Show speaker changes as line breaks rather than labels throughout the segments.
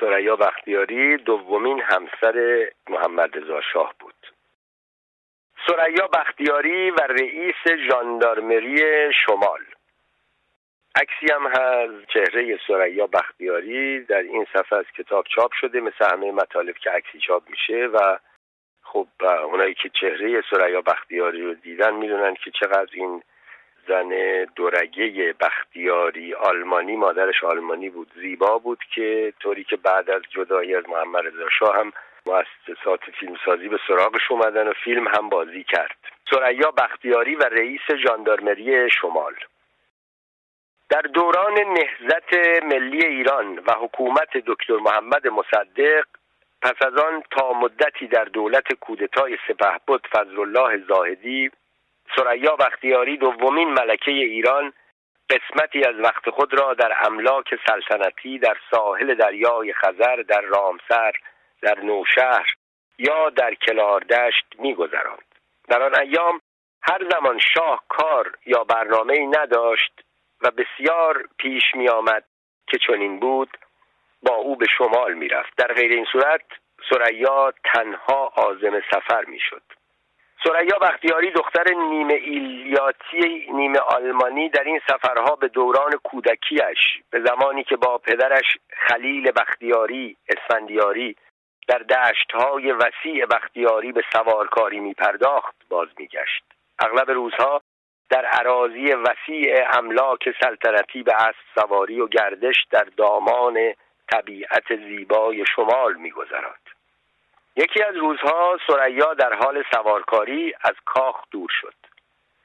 سریا بختیاری دومین همسر محمد رضا شاه بود. سریا بختیاری و رئیس ژاندارمری شمال. عکسی هم هست چهره سریا بختیاری در این صفحه از کتاب چاپ شده مثل همه مطالب که عکسی چاپ میشه و خب اونایی که چهره سریا بختیاری رو دیدن می‌دونن که چقدر این زن دورگه بختیاری آلمانی مادرش آلمانی بود زیبا بود که طوری که بعد از جدایی از محمد رضا شاه هم مؤسسات فیلمسازی به سراغش اومدن و فیلم هم بازی کرد. سریا بختیاری و رئیس ژاندارمری شمال. در دوران نهزت ملی ایران و حکومت دکتر محمد مصدق پس از آن تا مدتی در دولت کودتای سپهبد فضلالله زاهدی سریا بختیاری دومین ملکه ایران قسمتی از وقت خود را در املاک سلطنتی در ساحل دریای خزر در رامسر در نوشهر یا در کلاردشت میگذراند. در آن ایام هر زمان شاه کار یا برنامه نداشت و بسیار پیش می آمد که چنین بود با او به شمال می رفت در غیر این صورت سریا تنها آزم سفر می شد سریا بختیاری دختر نیمه ایلیاتی نیمه آلمانی در این سفرها به دوران کودکیش به زمانی که با پدرش خلیل بختیاری اسفندیاری در دشتهای وسیع بختیاری به سوارکاری می پرداخت باز می گشت اغلب روزها در عراضی وسیع املاک سلطنتی به اسب سواری و گردش در دامان طبیعت زیبای شمال میگذراند یکی از روزها سریا در حال سوارکاری از کاخ دور شد.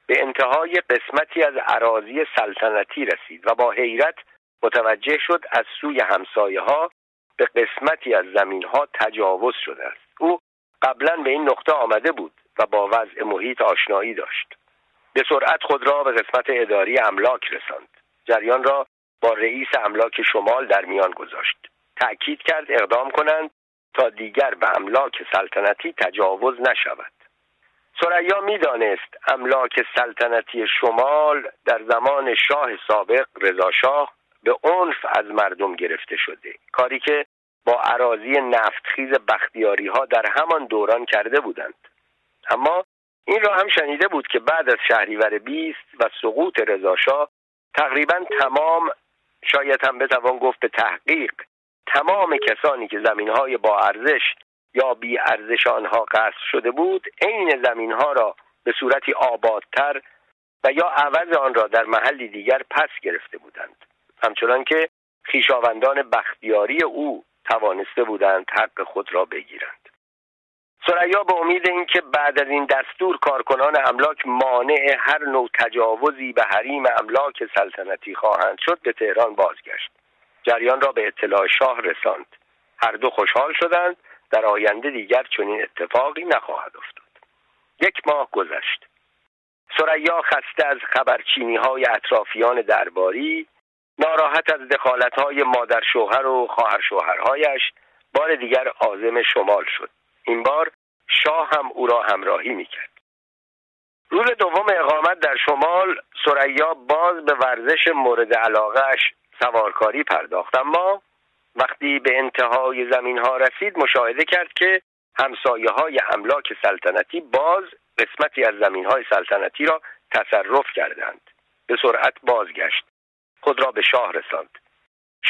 به انتهای قسمتی از عراضی سلطنتی رسید و با حیرت متوجه شد از سوی همسایه ها به قسمتی از زمین ها تجاوز شده است. او قبلا به این نقطه آمده بود و با وضع محیط آشنایی داشت. به سرعت خود را به قسمت اداری املاک رساند. جریان را با رئیس املاک شمال در میان گذاشت. تأکید کرد اقدام کنند تا دیگر به املاک سلطنتی تجاوز نشود. سریا می‌دانست املاک سلطنتی شمال در زمان شاه سابق رضاشاه به عنف از مردم گرفته شده کاری که با عراضی نفتخیز بختیاری ها در همان دوران کرده بودند. اما این را هم شنیده بود که بعد از شهریور بیست و سقوط رضاشاه تقریبا تمام شاید هم بتوان گفت به تحقیق تمام کسانی که زمین های با ارزش یا بی ارزش آنها قصد شده بود عین زمین ها را به صورتی آبادتر و یا عوض آن را در محلی دیگر پس گرفته بودند. همچنان که خیشاوندان بختیاری او توانسته بودند حق خود را بگیرند. سریا به امید اینکه بعد از این دستور کارکنان املاک مانع هر نوع تجاوزی به حریم املاک سلطنتی خواهند شد به تهران بازگشت. جریان را به اطلاع شاه رساند. هر دو خوشحال شدند در آینده دیگر چنین اتفاقی نخواهد افتاد. یک ماه گذشت. سریا خسته از خبرچینی های اطرافیان درباری ناراحت از دخالت های مادر شوهر و خواهر شوهرهایش بار دیگر عازم شمال شد. این بار شاه هم او را همراهی می‌کرد. روز دوم اقامت در شمال سریا باز به ورزش مورد علاقهش سوارکاری پرداخت اما وقتی به انتهای زمین ها رسید مشاهده کرد که همسایه های املاک سلطنتی باز قسمتی از زمین های سلطنتی را تصرف کردند. به سرعت بازگشت. خود را به شاه رساند.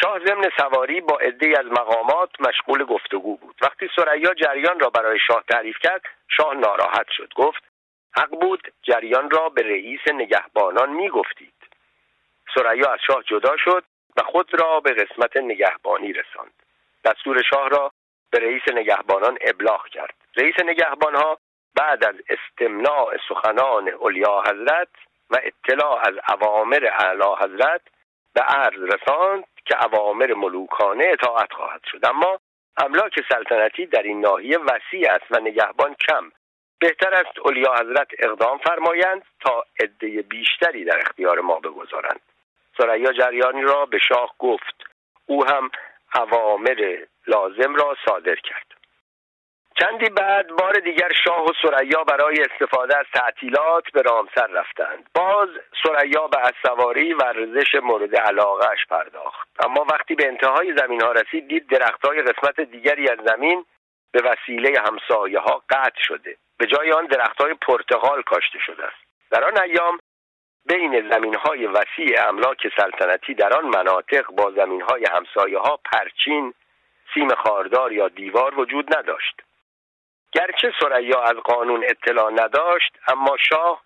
شاه ضمن سواری با عده از مقامات مشغول گفتگو بود. وقتی سریا جریان را برای شاه تعریف کرد شاه ناراحت شد. گفت حق بود جریان را به رئیس نگهبانان می گفتید سریا از شاه جدا شد. و خود را به قسمت نگهبانی رساند. دستور شاه را به رئیس نگهبانان ابلاغ کرد. رئیس نگهبانها بعد از استمناع سخنان علیا حضرت و اطلاع از اوامر اعلی حضرت به عرض رساند که اوامر ملوکانه اطاعت خواهد شد. اما املاک سلطنتی در این ناحیه وسیع است و نگهبان کم. بهتر است اولیا حضرت اقدام فرمایند تا عده بیشتری در اختیار ما بگذارند. سریا جریانی را به شاه گفت. او هم اوامر لازم را صادر کرد. چندی بعد بار دیگر شاه و سریا برای استفاده از تعطیلات به رامسر رفتند. باز سریا به سواری ورزش مورد علاقهش پرداخت. اما وقتی به انتهای زمین ها رسید دید درختهای قسمت دیگری از زمین به وسیله همسایه ها قطع شده. به جای آن درختهای پرتغال کاشته شده است. در آن ایام بین زمین های وسیع املاک سلطنتی در آن مناطق با زمین های همسایه ها پرچین سیم خاردار یا دیوار وجود نداشت. گرچه سریا از قانون اطلاع نداشت اما شاه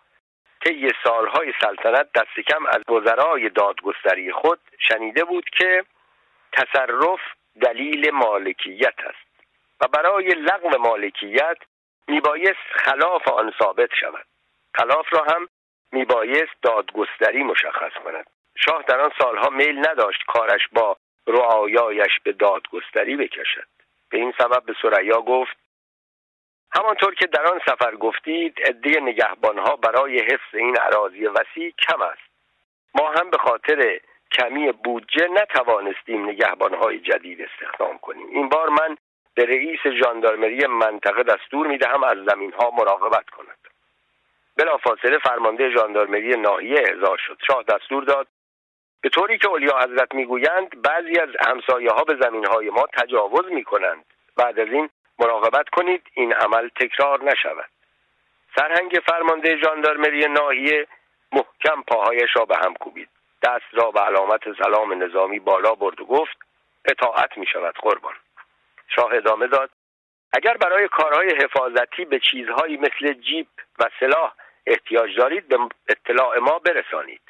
طی سالهای سلطنت دست کم از وزرای دادگستری خود شنیده بود که تصرف دلیل مالکیت است و برای لغو مالکیت میبایست خلاف آن ثابت شود. خلاف را هم میبایست دادگستری مشخص کند. شاه در آن سالها میل نداشت کارش با رعایایش به دادگستری بکشد. به این سبب به سریا گفت همانطور که در آن سفر گفتید عده نگهبانها برای حفظ این عراضی وسیع کم است. ما هم به خاطر کمی بودجه نتوانستیم نگهبانهای جدید استخدام کنیم. این بار من به رئیس ژاندارمری منطقه دستور می‌دهم از زمینها مراقبت کند. بلافاصله فرمانده ژاندارمری ناحیه احضار شد. شاه دستور داد به طوری که اولیا حضرت می‌گویند بعضی از همسایه ها به زمین های ما تجاوز می کنند بعد از این مراقبت کنید این عمل تکرار نشود. سرهنگ فرمانده ژاندارمری ناحیه محکم پاهایش را به هم کوبید. دست را به علامت سلام نظامی بالا برد و گفت اطاعت می شود قربان. شاه ادامه داد اگر برای کارهای حفاظتی به چیزهایی مثل جیپ و سلاح احتیاج دارید به اطلاع ما برسانید.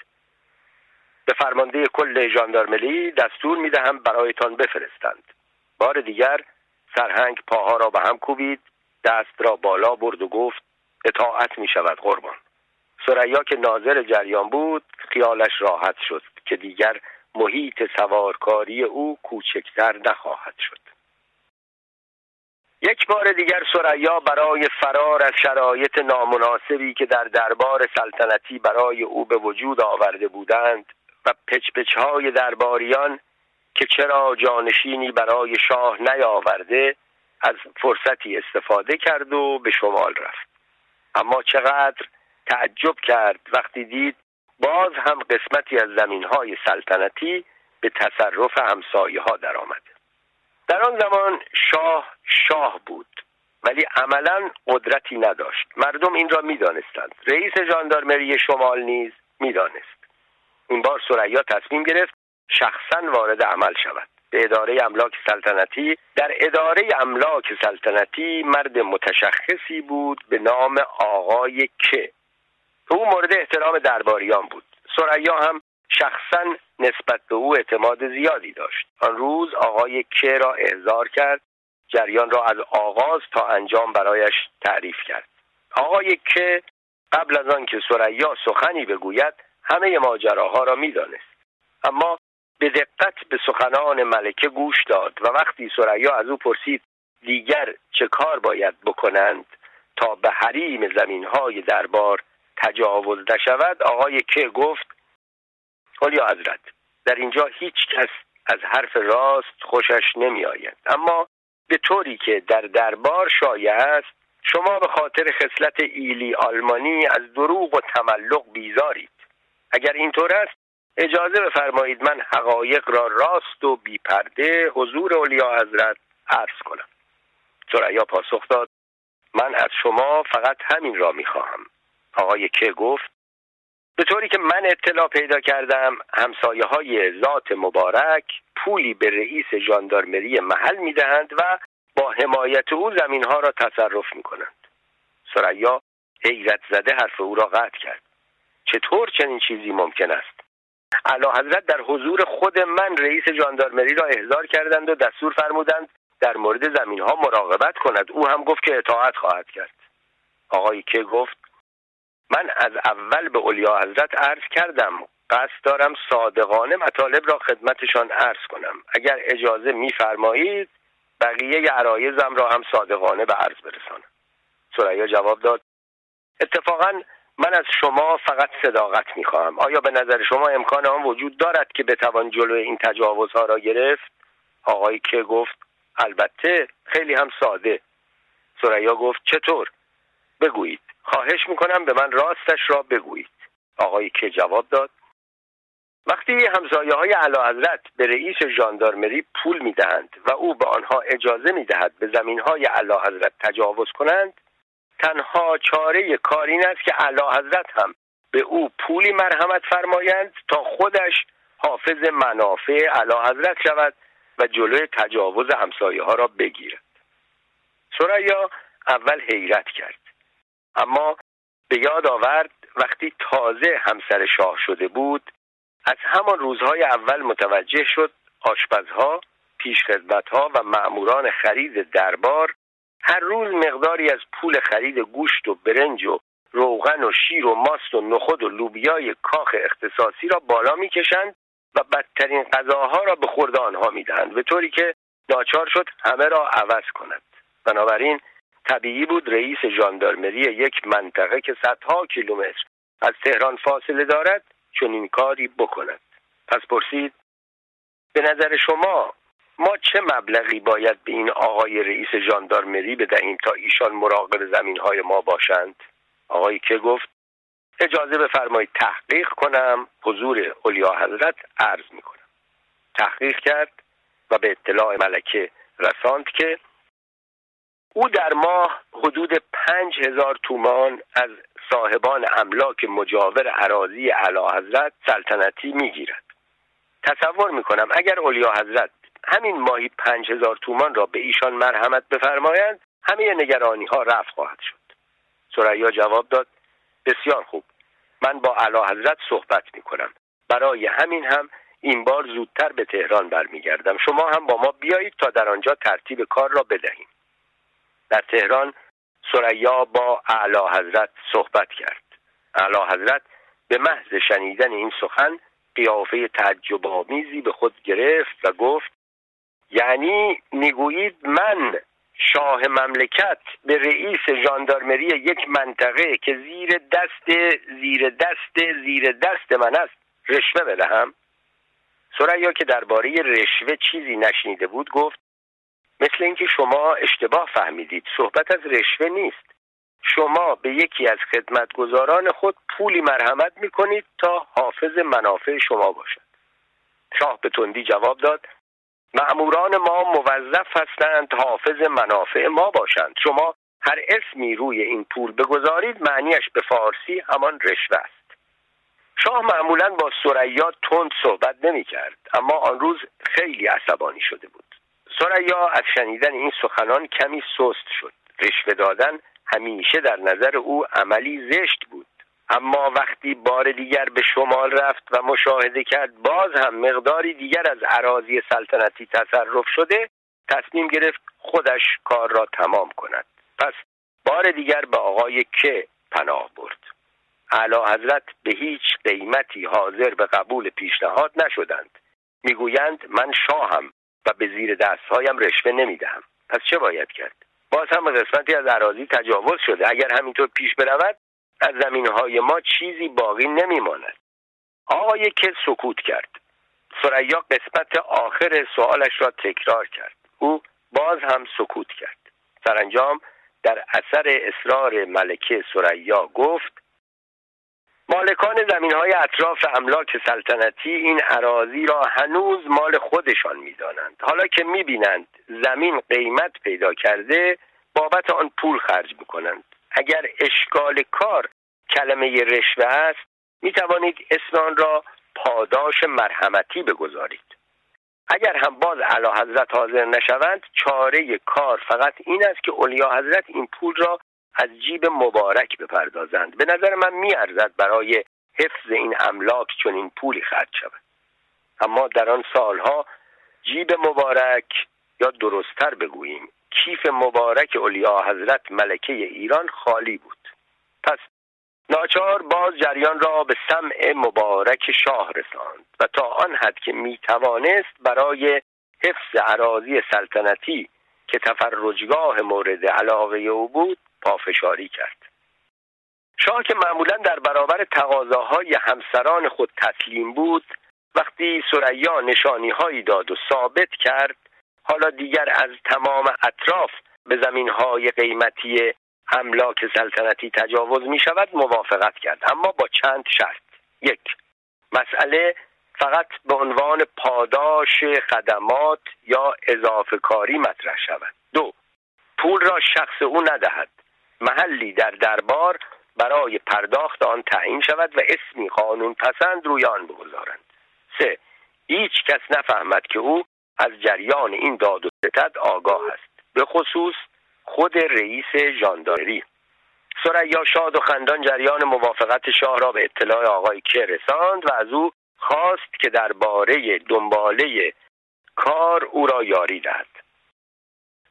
به فرمانده کل ژاندارمری دستور می دهم برایتان بفرستند. بار دیگر سرهنگ پاها را به هم کوبید دست را بالا برد و گفت اطاعت می شود قربان. سریا که ناظر جریان بود خیالش راحت شد که دیگر محیط سوارکاری او کوچکتر نخواهد شد. یک بار دیگر سریا برای فرار از شرایط نامناسبی که در دربار سلطنتی برای او به وجود آورده بودند و پچپچ های درباریان که چرا جانشینی برای شاه نیاورده از فرصتی استفاده کرد و به شمال رفت. اما چقدر تعجب کرد وقتی دید باز هم قسمتی از زمین های سلطنتی به تصرف همسایه ها درآمده در آن زمان شاه شاه بود ولی عملا قدرتی نداشت. مردم این را می‌دانستند. رئیس ژاندارمری شمال نیز می‌دانست. این بار سریا تصمیم گرفت شخصا وارد عمل شود. به اداره املاک سلطنتی در اداره املاک سلطنتی مرد متشخصی بود به نام آقای که او مورد احترام درباریان بود. سریا هم شخصا نسبت به او اعتماد زیادی داشت. آن روز آقای که را احضار کرد جریان را از آغاز تا انجام برایش تعریف کرد. آقای که قبل از آنکه سریا سخنی بگوید همه ماجراها را می‌دانست. اما به دقت به سخنان ملکه گوش داد و وقتی سریا از او پرسید دیگر چه کار باید بکنند تا به حریم زمین های دربار تجاوز نشود آقای که گفت اولیا حضرت در اینجا هیچ کس از حرف راست خوشش نمی آید اما به طوری که در دربار شایع است شما به خاطر خصلت ایلی آلمانی از دروغ و تملق بیزارید. اگر اینطور است اجازه بفرمایید من حقایق را راست و بیپرده حضور اولیا حضرت عرض کنم. سریا پاسخ داد من از شما فقط همین را می‌خواهم. آقای که گفت به طوری که من اطلاع پیدا کردم همسایه های ذات مبارک پولی به رئیس ژاندارمری محل می‌دهند و با حمایت او زمین ها را تصرف می کنند سریا حیرت زده حرف او را قطع کرد. چطور چنین چیزی ممکن است؟ اعلی حضرت در حضور خود من رئیس ژاندارمری را احضار کردند و دستور فرمودند در مورد زمین ها مراقبت کند. او هم گفت که اطاعت خواهد کرد. آقای که گفت من از اول به اولیا حضرت عرض کردم قصد دارم صادقانه مطالب را خدمتشان عرض کنم. اگر اجازه میفرمایید بقیه عرایزم را هم صادقانه به عرض برسانم. سریا جواب داد اتفاقا من از شما فقط صداقت می‌خواهم. آیا به نظر شما امکان آن وجود دارد که بتوان جلو این تجاوزها را گرفت؟ آقایی که گفت البته خیلی هم ساده. سریا گفت چطور؟ بگویید. خواهش می‌کنم به من راستش را بگویید. آقای که جواب داد. وقتی همسایه های علا حضرت به رئیس ژاندارمری پول می‌دهند و او به آنها اجازه می‌دهد به زمین های علا حضرت تجاوز کنند تنها چاره کار این است که علا حضرت هم به او پولی مرحمت فرمایند تا خودش حافظ منافع علا حضرت شود و جلوی تجاوز همسایه ها را بگیرد. سریا اول حیرت کرد. اما به یاد آورد وقتی تازه همسر شاه شده بود از همان روزهای اول متوجه شد آشپزها پیشخدمتها و معموران خرید دربار هر روز مقداری از پول خرید گوشت و برنج و روغن و شیر و ماست و نخود و لوبیای کاخ اختصاصی را بالا می‌کشند و بدترین غذاها را به خورد آنها می‌دهند به طوری که ناچار شد همه را عوض کند. بنابراین طبیعی بود رئیس ژاندارمری یک منطقه که صدها کیلومتر از تهران فاصله دارد چنین کاری بکند. پس پرسید به نظر شما ما چه مبلغی باید به این آقای رئیس ژاندارمری بدهیم تا ایشان مراقب زمین های ما باشند؟ آقای که گفت اجازه بفرمایید تحقیق کنم حضور اولیا حضرت عرض می کنم تحقیق کرد و به اطلاع ملکه رساند که او در ماه حدود پنج هزار تومان از صاحبان املاک مجاور عراضی علا حضرت سلطنتی می‌گیرد. تصور می‌کنم اگر اولیا حضرت همین ماهی پنج هزار تومان را به ایشان مرحمت بفرمایند همه نگرانی ها رفت خواهد شد. سریا جواب داد بسیار خوب. من با علا حضرت صحبت می کنم برای همین هم این بار زودتر به تهران برمیگردم. شما هم با ما بیایید تا در آنجا ترتیب کار را بدهیم. در تهران سریا با اعلی حضرت صحبت کرد. اعلی حضرت به محض شنیدن این سخن قیافه تعجب آمیزی به خود گرفت و گفت یعنی می‌گویید من شاه مملکت به رئیس ژاندارمری یک منطقه که زیر دست زیر دست زیر دست من است رشوه بدهم؟ سریا که درباره رشوه چیزی نشنیده بود گفت مثل اینکه شما اشتباه فهمیدید. صحبت از رشوه نیست. شما به یکی از خدمتگزاران خود پولی مرحمت می کنید تا حافظ منافع شما باشد. شاه به تندی جواب داد معموران ما موظف هستند حافظ منافع ما باشند. شما هر اسمی روی این پول بگذارید معنیش به فارسی همان رشوه است. شاه معمولا با سریا تند صحبت نمی کرد اما آن روز خیلی عصبانی شده بود. سریا از شنیدن این سخنان کمی سست شد. رشوه دادن همیشه در نظر او عملی زشت بود. اما وقتی بار دیگر به شمال رفت و مشاهده کرد باز هم مقداری دیگر از عراضی سلطنتی تصرف شده تصمیم گرفت خودش کار را تمام کند. پس بار دیگر به آقای که پناه برد. اعلی حضرت به هیچ قیمتی حاضر به قبول پیشنهاد نشدند. می‌گویند من شاهم. و به زیر دستهایم رشوه نمی‌دهم. پس چه باید کرد؟ باز هم قسمتی از عراضی تجاوز شده. اگر همینطور پیش برود از زمین های ما چیزی باقی نمیماند. آقای که سکوت کرد. سریا قسمت آخر سوالش را تکرار کرد. او باز هم سکوت کرد. سرانجام در اثر اصرار ملکه سریا گفت مالکان زمین های اطراف املاک سلطنتی این عراضی را هنوز مال خودشان می‌دانند. حالا که می‌بینند زمین قیمت پیدا کرده بابت آن پول خرج می‌کنند. اگر اشکال کار کلمه رشوه است می توانید اسم آن را پاداش مرحمتی بگذارید. اگر هم باز علا حضرت حاضر نشوند چاره کار فقط این است که اولیا حضرت این پول را از جیب مبارک بپردازند. به نظر من میارزد برای حفظ این املاک چون این پولی خرج شود. اما در آن سالها جیب مبارک یا درستتر بگوییم کیف مبارک اولیا حضرت ملکه ایران خالی بود. پس ناچار باز جریان را به سمع مبارک شاه رساند و تا آن حد که می توانست برای حفظ عراضی سلطنتی که تفرجگاه مورد علاقه او بود پافشاری کرد. شاه که معمولا در برابر تقاضاهای همسران خود تسلیم بود وقتی سریا نشانی هایی داد و ثابت کرد حالا دیگر از تمام اطراف به زمین های قیمتی املاک سلطنتی تجاوز می شود موافقت کرد. اما با چند شرط. یک مسئله فقط به عنوان پاداش خدمات یا اضافه کاری مطرح شود. دو پول را شخص او ندهد. محلی در دربار برای پرداخت آن تعیین شود و اسمی قانون پسند روی آن بگذارند. سه هیچ کس نفهمد که او از جریان این داد و ستد آگاه است. به خصوص خود رئیس ژاندارمری سریا شاد و خندان جریان موافقت شاه را به اطلاع آقای که رساند و از او خواست که درباره دنباله کار او را یاری دهد.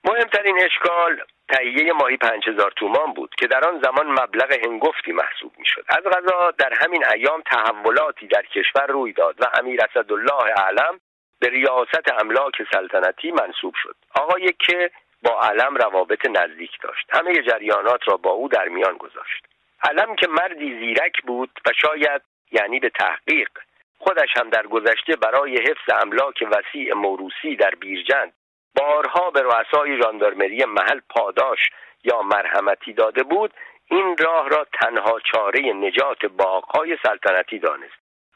مهمترین اشکال تهیه ماهی پنج هزار تومان بود که در آن زمان مبلغ هنگفتی محسوب می‌شد. از غذا در همین ایام تحولاتی در کشور روی داد و امیر اسدالله علم به ریاست املاک سلطنتی منصوب شد. آقای که با علم روابط نزدیک داشت. همه جریانات را با او در میان گذاشت. علم که مردی زیرک بود و شاید یعنی به تحقیق خودش هم در گذشته برای حفظ املاک وسیع موروسی در بیرجند بارها به رؤسای ژاندارمری محل پاداش یا مرحمتی داده بود این راه را تنها چاره نجات باغهای سلطنتی دانست.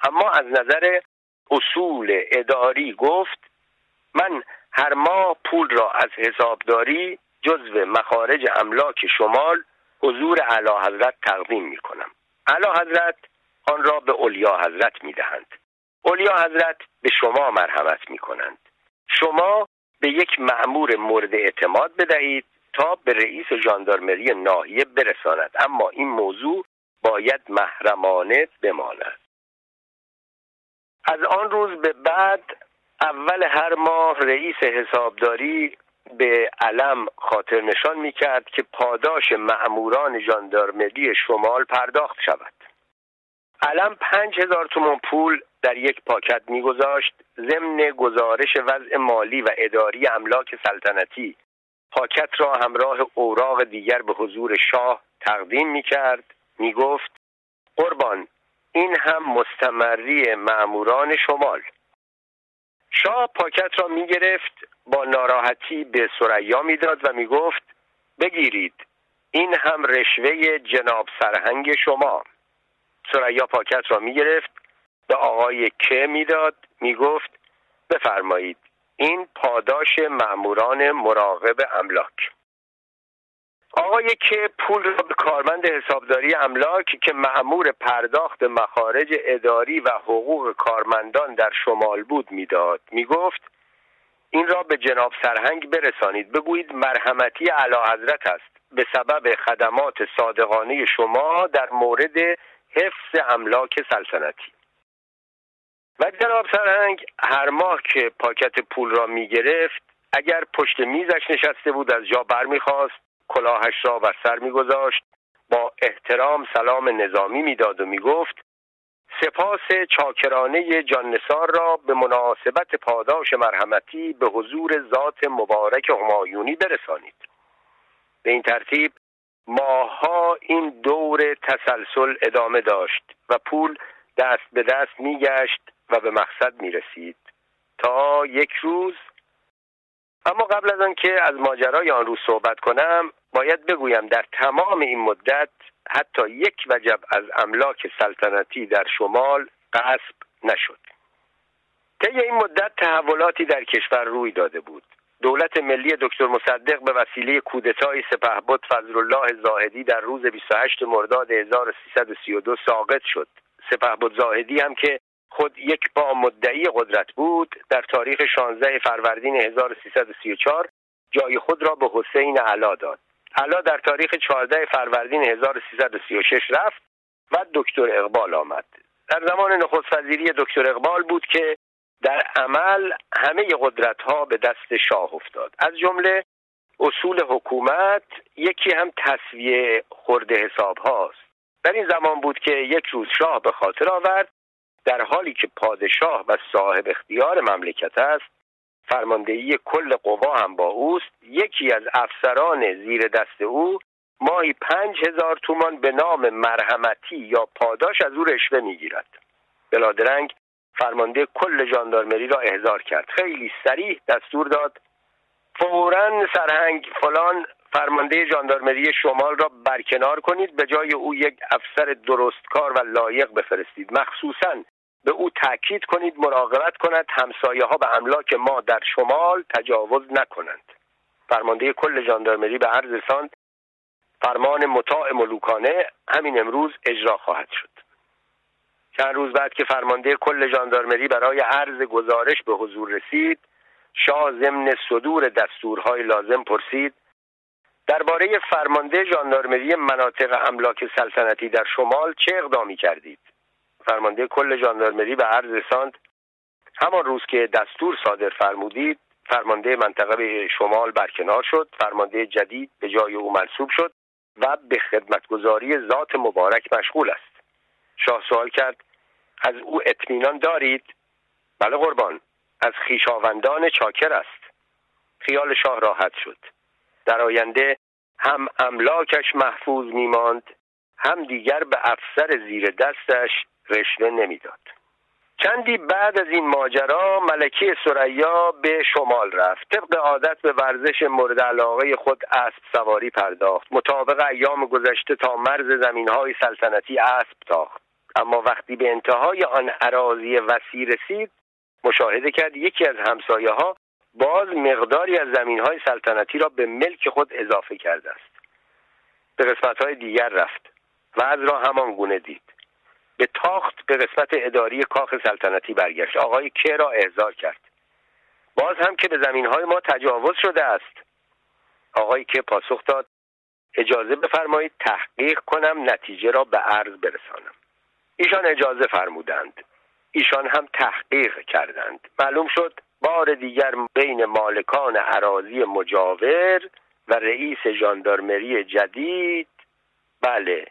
اما از نظر اصول اداری گفت من هر ماه پول را از حسابداری جزو مخارج املاک شمال حضور علا حضرت تقدیم می کنم علا حضرت آن را به اولیا حضرت می دهند اولیا حضرت به شما مرحمت می کنند شما به یک معمور مورد اعتماد بدهید تا به رئیس ژاندارمری ناحیه برساند. اما این موضوع باید محرمانه بماند. از آن روز به بعد اول هر ماه رئیس حسابداری به علم خاطر نشان می کرد که پاداش معموران ژاندارمری شمال پرداخت شود. علم پنج هزار تومان پول در یک پاکت میگذاشت ضمن گزارش وضع مالی و اداری املاک سلطنتی. پاکت را همراه اوراق دیگر به حضور شاه تقدیم می کرد می گفت قربان این هم مستمری معموران شمال. شاه پاکت را می گرفت با ناراحتی به سریا می‌داد و می گفت بگیرید این هم رشوه جناب سرهنگ شما. سریا پاکت را می گرفت به آقای که می‌داد می‌گفت بفرمایید این پاداش معموران مراقب املاک. آقای که پول را به کارمند حسابداری املاک که معمور پرداخت مخارج اداری و حقوق کارمندان در شمال بود می‌داد. می‌گفت این را به جناب سرهنگ برسانید. بگویید مرحمتی اعلی حضرت است. به سبب خدمات صادقانه شما در مورد حفظ املاک سلطنتی. و جناب سرهنگ هر ماه که پاکت پول را می گرفت اگر پشت میزش نشسته بود از جا برمیخواست کلاهش را بر سر میگذاشت با احترام سلام نظامی می‌داد و می‌گفت سپاس چاکرانه جاننسار را به مناسبت پاداش مرحمتی به حضور ذات مبارک همایونی برسانید. به این ترتیب ماها این دور تسلسل ادامه داشت و پول دست به دست میگشت و به مقصد می رسید تا یک روز. اما قبل از آنکه از ماجرای آن روز صحبت کنم باید بگویم در تمام این مدت حتی یک وجب از املاک سلطنتی در شمال قصب نشد. طی این مدت تحولاتی در کشور روی داده بود. دولت ملی دکتر مصدق به وسیله کودتای سپهبد فضلالله زاهدی در روز 28 مرداد 1332 ساقط شد. سپهبد زاهدی هم که خود یک با مدعی قدرت بود در تاریخ 16 فروردین 1334 جای خود را به حسین علا داد. علا در تاریخ 14 فروردین 1336 رفت و دکتر اقبال آمد. در زمان نخست وزیری دکتر اقبال بود که در عمل همه قدرت ها به دست شاه افتاد. از جمله اصول حکومت یکی هم تصویه خورده حساب هاست در این زمان بود که یک روز شاه به خاطر آورد در حالی که پادشاه و صاحب اختیار مملکت است فرماندهی کل قوا هم با اوست. یکی از افسران زیر دست او ماهی پنج هزار تومان به نام مرحمتی یا پاداش از او رشوه می‌گیرد. بلادرنگ فرمانده کل جاندارمری را احضار کرد. خیلی سریح دستور داد. فورا سرهنگ فلان فرمانده ژاندارمری شمال را برکنار کنید به جای او یک افسر درستکار و لایق بفرستید. مخصوصا به او تاکید کنید مراقبت کند همسایه ها به املاک ما در شمال تجاوز نکنند. فرمانده کل ژاندارمری به عرض رساند فرمان مطاع ملوکانه همین امروز اجرا خواهد شد. چند روز بعد که فرمانده کل ژاندارمری برای عرض گزارش به حضور رسید شاه ضمن صدور دستورهای لازم پرسید درباره فرمانده ژاندارمری مناطق املاک سلطنتی در شمال چه اقدامی کردید؟ فرمانده کل ژاندارمری به عرض رساند همان روز که دستور صادر فرمودید فرمانده منطقه شمال برکنار شد فرمانده جدید به جای او منصوب شد و به خدمتگذاری ذات مبارک مشغول است. شاه سوال کرد از او اطمینان دارید؟ بله قربان از خیشاوندان چاکر است. خیال شاه راحت شد. در آینده هم املاکش محفوظ میماند هم دیگر به افسر زیر دستش رشوه نمی‌داد. چندی بعد از این ماجرا ملکه سریا به شمال رفت. طبق عادت به ورزش مورد علاقه خود اسب سواری پرداخت. مطابق ایام گذشته تا مرز زمین های سلطنتی اسب تاخت. اما وقتی به انتهای آن عراضی وسیع رسید مشاهده کرد یکی از همسایه ها باز مقداری از زمین های سلطنتی را به ملک خود اضافه کرده است. به قسمت های دیگر رفت و از را همان گونه دید. به تاخت به قسمت اداری کاخ سلطنتی برگشت. آقای که را احضار کرد. باز هم که به زمین های ما تجاوز شده است. آقای که پاسخ داد اجازه بفرمایید تحقیق کنم نتیجه را به عرض برسانم. ایشان اجازه فرمودند. ایشان هم تحقیق کردند. معلوم شد بار دیگر بین مالکان عراضی مجاور و رئیس ژاندارمری جدید بله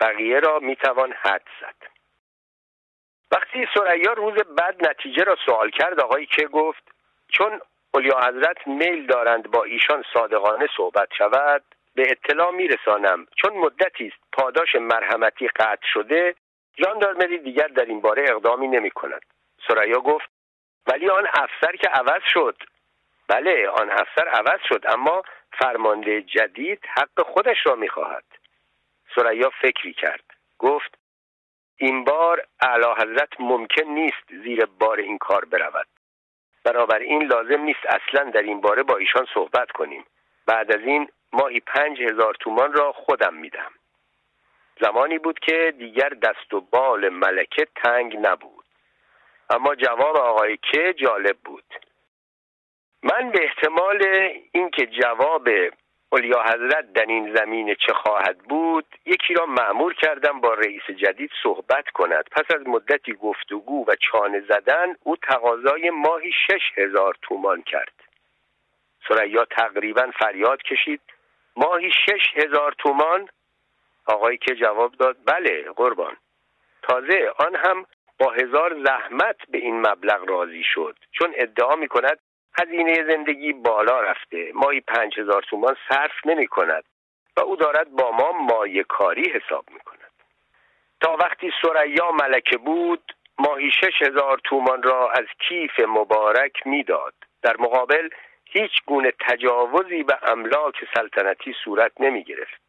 بقیه را می‌توان حد زد. وقتی سریا روز بعد نتیجه را سوال کرد آقای که گفت؟ چون اولیا حضرت میل دارند با ایشان صادقانه صحبت شود به اطلاع میرسانم. چون مدتی است پاداش مرحمتی قطع شده ژاندارمری دیگر در این باره اقدامی نمی کند سریا گفت ولی آن افسر که عوض شد. بله آن افسر عوض شد اما فرمانده جدید حق خودش را می‌خواهد. سریا فکری کرد. گفت این بار اعلی حضرت ممکن نیست زیر بار این کار برود. بنابراین لازم نیست اصلا در این باره با ایشان صحبت کنیم. بعد از این ماهی پنج هزار تومان را خودم میدم زمانی بود که دیگر دست و بال ملکه تنگ نبود. اما جواب آقای که جالب بود. من به احتمال اینکه جواب اولیا حضرت در این زمین چه خواهد بود یکی را معمور کردم با رئیس جدید صحبت کند. پس از مدتی گفتگو و چانه زدن او تقاضای ماهی شش هزار تومان کرد. سریا تقریبا فریاد کشید. ماهی شش هزار تومان؟ آقایی که جواب داد بله قربان. تازه آن هم با هزار زحمت به این مبلغ راضی شد. چون ادعا می کند هزینه زندگی بالا رفته. ماهی پنج هزار تومان صرف نمی کند و او دارد با ما مایه کاری حساب می کند تا وقتی سریا ملکه بود ماهی شش هزار تومان را از کیف مبارک می‌داد. در مقابل هیچ گونه تجاوزی به املاک سلطنتی صورت نمی گرفت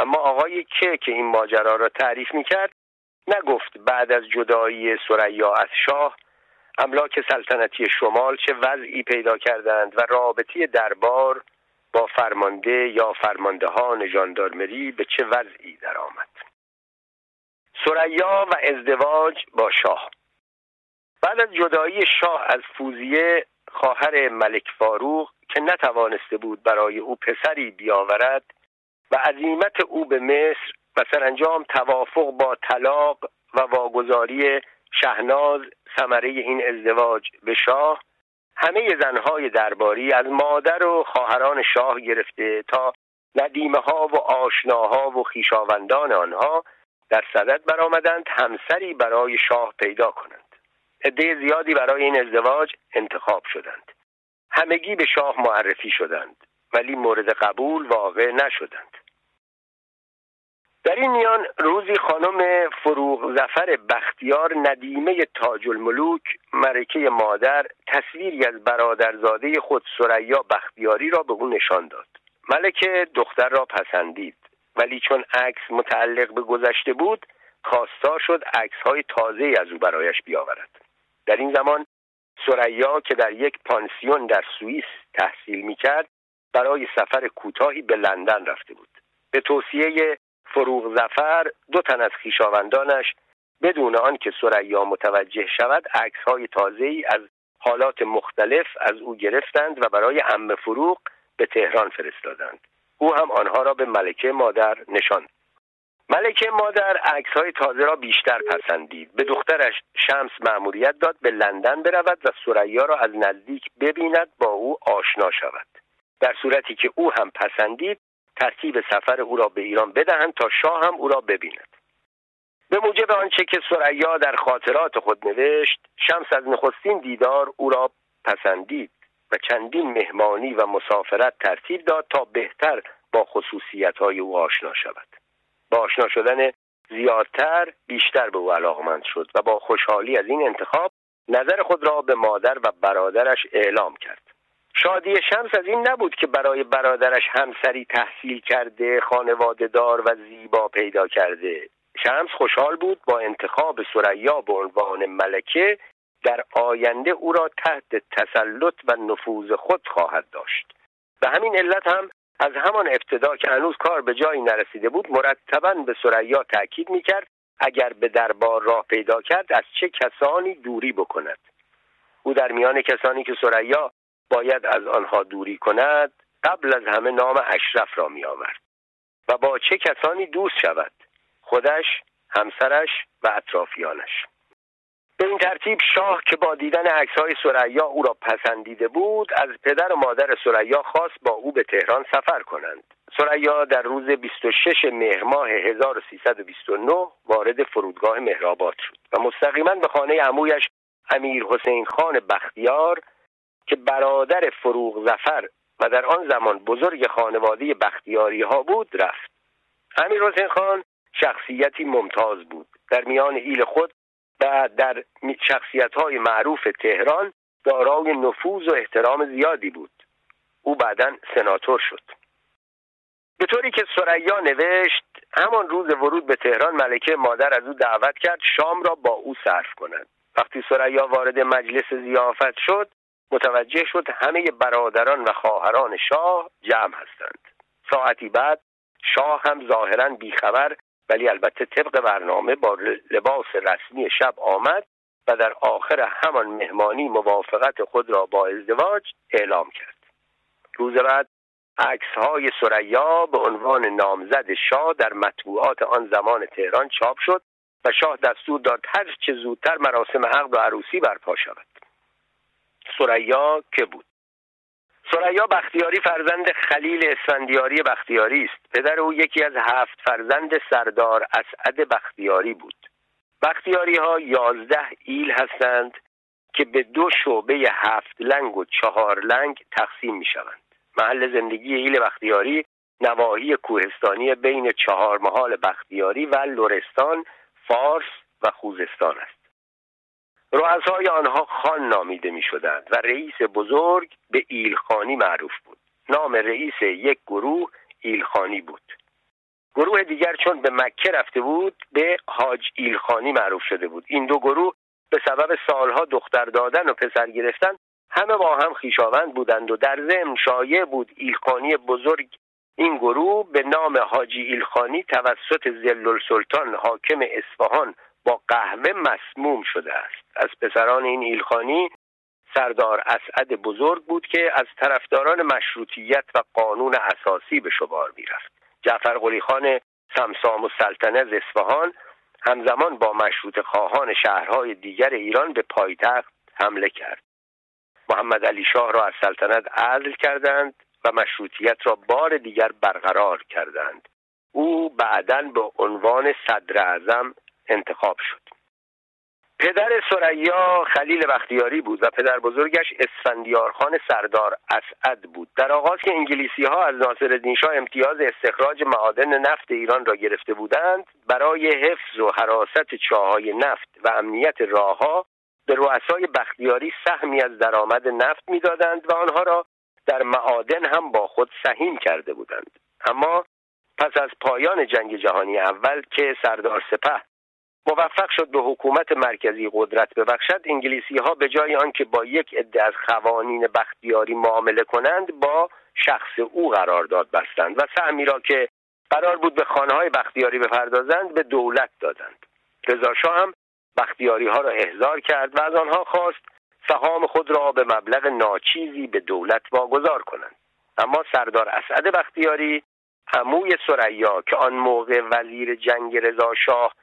اما آقای که که این ماجرا را تعریف می کرد نگفت بعد از جدایی سریا از شاه املاک سلطنتی شمال چه وضعی پیدا کردند و رابطی دربار با فرمانده یا فرماندهان ژاندارمری به چه وضعی درآمد. سریا و ازدواج با شاه. بعد از جدایی شاه از فوزیه خواهر ملک فاروق که نتوانسته بود برای او پسری بیاورد و عظیمت او به مصر و سرانجام توافق با طلاق و واگذاری شهناز ثمره این ازدواج به شاه. همه زنهای درباری از مادر و خواهران شاه گرفته تا ندیمه ها و آشناها و خیشاوندان آنها در صدد برآمدند همسری برای شاه پیدا کنند. عده زیادی برای این ازدواج انتخاب شدند. همگی به شاه معرفی شدند ولی مورد قبول واقع نشدند. در این میان روزی خانم فروغ زفر بختیار ندیمه تاج الملوک مرکه مادر تصویری از برادرزاده خود سریا بختیاری را به او نشان داد. ملکه دختر را پسندید. ولی چون عکس متعلق به گذشته بود خواستار شد عکس های تازه از او برایش بیاورد. در این زمان سریا که در یک پانسیون در سوئیس تحصیل می کرد برای سفر کوتاهی به لندن رفته بود. به توصیه فروغ زفر دو تن از خویشاوندانش بدون آنکه سریا متوجه شود عکس های تازه ای از حالات مختلف از او گرفتند و برای ام فروغ به تهران فرستادند. او هم آنها را به ملکه مادر نشاند. ملکه مادر عکس های تازه را بیشتر پسندید. به دخترش شمس مأموریت داد به لندن برود و سریا را از نزدیک ببیند با او آشنا شود. در صورتی که او هم پسندید ترتیب سفر او را به ایران بدهند تا شاه هم او را ببیند. به موجب آنچه که سریا در خاطرات خود نوشت شمس از نخستین دیدار او را پسندید و چندین مهمانی و مسافرت ترتیب داد تا بهتر با خصوصیت های او آشنا شود. با آشنا شدن زیادتر بیشتر به او علاقمند شد و با خوشحالی از این انتخاب نظر خود را به مادر و برادرش اعلام کرد. شادی شمس از این نبود که برای برادرش همسری تحصیل کرده خانواده دار و زیبا پیدا کرده. شمس خوشحال بود با انتخاب سریا به عنوان ملکه در آینده او را تحت تسلط و نفوذ خود خواهد داشت. به همین علت هم از همان ابتدا که هنوز کار به جایی نرسیده بود مرتبا به سریا تاکید می‌کرد اگر به دربار راه پیدا کرد از چه کسانی دوری بکند؟ او در میان کسانی که سریا باید از آنها دوری کند قبل از همه نام اشرف را می آورد و با چه کسانی دوست شود؟ خودش همسرش و اطرافیانش. به این ترتیب شاه که با دیدن عکس های سریا او را پسندیده بود از پدر و مادر سریا خواست با او به تهران سفر کنند. سریا در روز 26 مهر ماه 1329 وارد فرودگاه مهرآباد شد و مستقیما به خانه عمویش امیر حسین خان بختیار که برادر فروغ زفر و در آن زمان بزرگ خانواده بختیاری ها بود رفت. امیر حسین خان شخصیتی ممتاز بود. در میان ایل خود و در شخصیت های معروف تهران دارای نفوذ و احترام زیادی بود. او بعدا سناتور شد. به طوری که سریا نوشت همان روز ورود به تهران ملکه مادر از او دعوت کرد شام را با او صرف کند. وقتی سریا وارد مجلس زیافت شد متوجه شد همه برادران و خواهران شاه جمع هستند. ساعتی بعد شاه هم ظاهرا بیخبر ولی البته طبق برنامه با لباس رسمی شب آمد و در آخر همان مهمانی موافقت خود را با ازدواج اعلام کرد. روز بعد عکس های سریا به عنوان نامزد شاه در مطبوعات آن زمان تهران چاپ شد و شاه دستور داد هر چه زودتر مراسم عقد و عروسی برپا شود. سریا که بود. سریا بختیاری فرزند خلیل اسفندیاری بختیاری است. پدر او یکی از هفت فرزند سردار اسعد بختیاری بود. بختیاری ها یازده ایل هستند که به دو شعبه هفت لنگ و چهار لنگ تقسیم می شوند محل زندگی ایل بختیاری نواحی کوهستانی بین چهار محال بختیاری و لرستان فارس و خوزستان است. رؤسای آنها خان نامیده می شدند و رئیس بزرگ به ایلخانی معروف بود. نام رئیس یک گروه ایلخانی بود. گروه دیگر چون به مکه رفته بود به حاج ایلخانی معروف شده بود. این دو گروه به سبب سالها دختر دادن و پسر گرفتن همه با هم خیشاوند بودند و در ضمن شایع بود ایلخانی بزرگ. این گروه به نام حاجی ایلخانی توسط زلل سلطان حاکم اصفهان با قهوه مسموم شده است. از پسران این ایلخانی سردار اسعد بزرگ بود که از طرفداران مشروطیت و قانون اساسی به شمار می‌رفت. جعفر قلی خان سمسام و سلطنه از اصفهان همزمان با مشروط خواهان شهرهای دیگر ایران به پایتخت حمله کرد. محمد علی شاه را از سلطنت عزل کردند و مشروطیت را بار دیگر برقرار کردند. او بعدا به عنوان صدر اعظم انتخاب شد. پدر سریا خلیل بختیاری بود و پدر بزرگش اسفندیارخان سردار اسعد بود. در آغاز که انگلیسی ها از ناصر شاه امتیاز استخراج معادن نفت ایران را گرفته بودند برای حفظ و حراست چاهای نفت و امنیت راهها به رؤسای بختیاری سهمی از درآمد نفت می‌دادند و آنها را در معادن هم با خود سهیم کرده بودند. اما پس از پایان جنگ جهانی اول که سردار سپه موفق شد به حکومت مرکزی قدرت ببخشد. انگلیسی ها به جای آنکه با یک عده از قوانین بختیاری معامله کنند با شخص او قرارداد بستند و سهمی را که قرار بود به خانه های بختیاری بپردازند به دولت دادند. رضا هم بختیاری ها را احضار کرد و از آنها خواست سهام خود را به مبلغ ناچیزی به دولت واگذار کنند. اما سردار اسعد بختیاری عموی سریا که آن موقع وزیر جنگ رضا شاه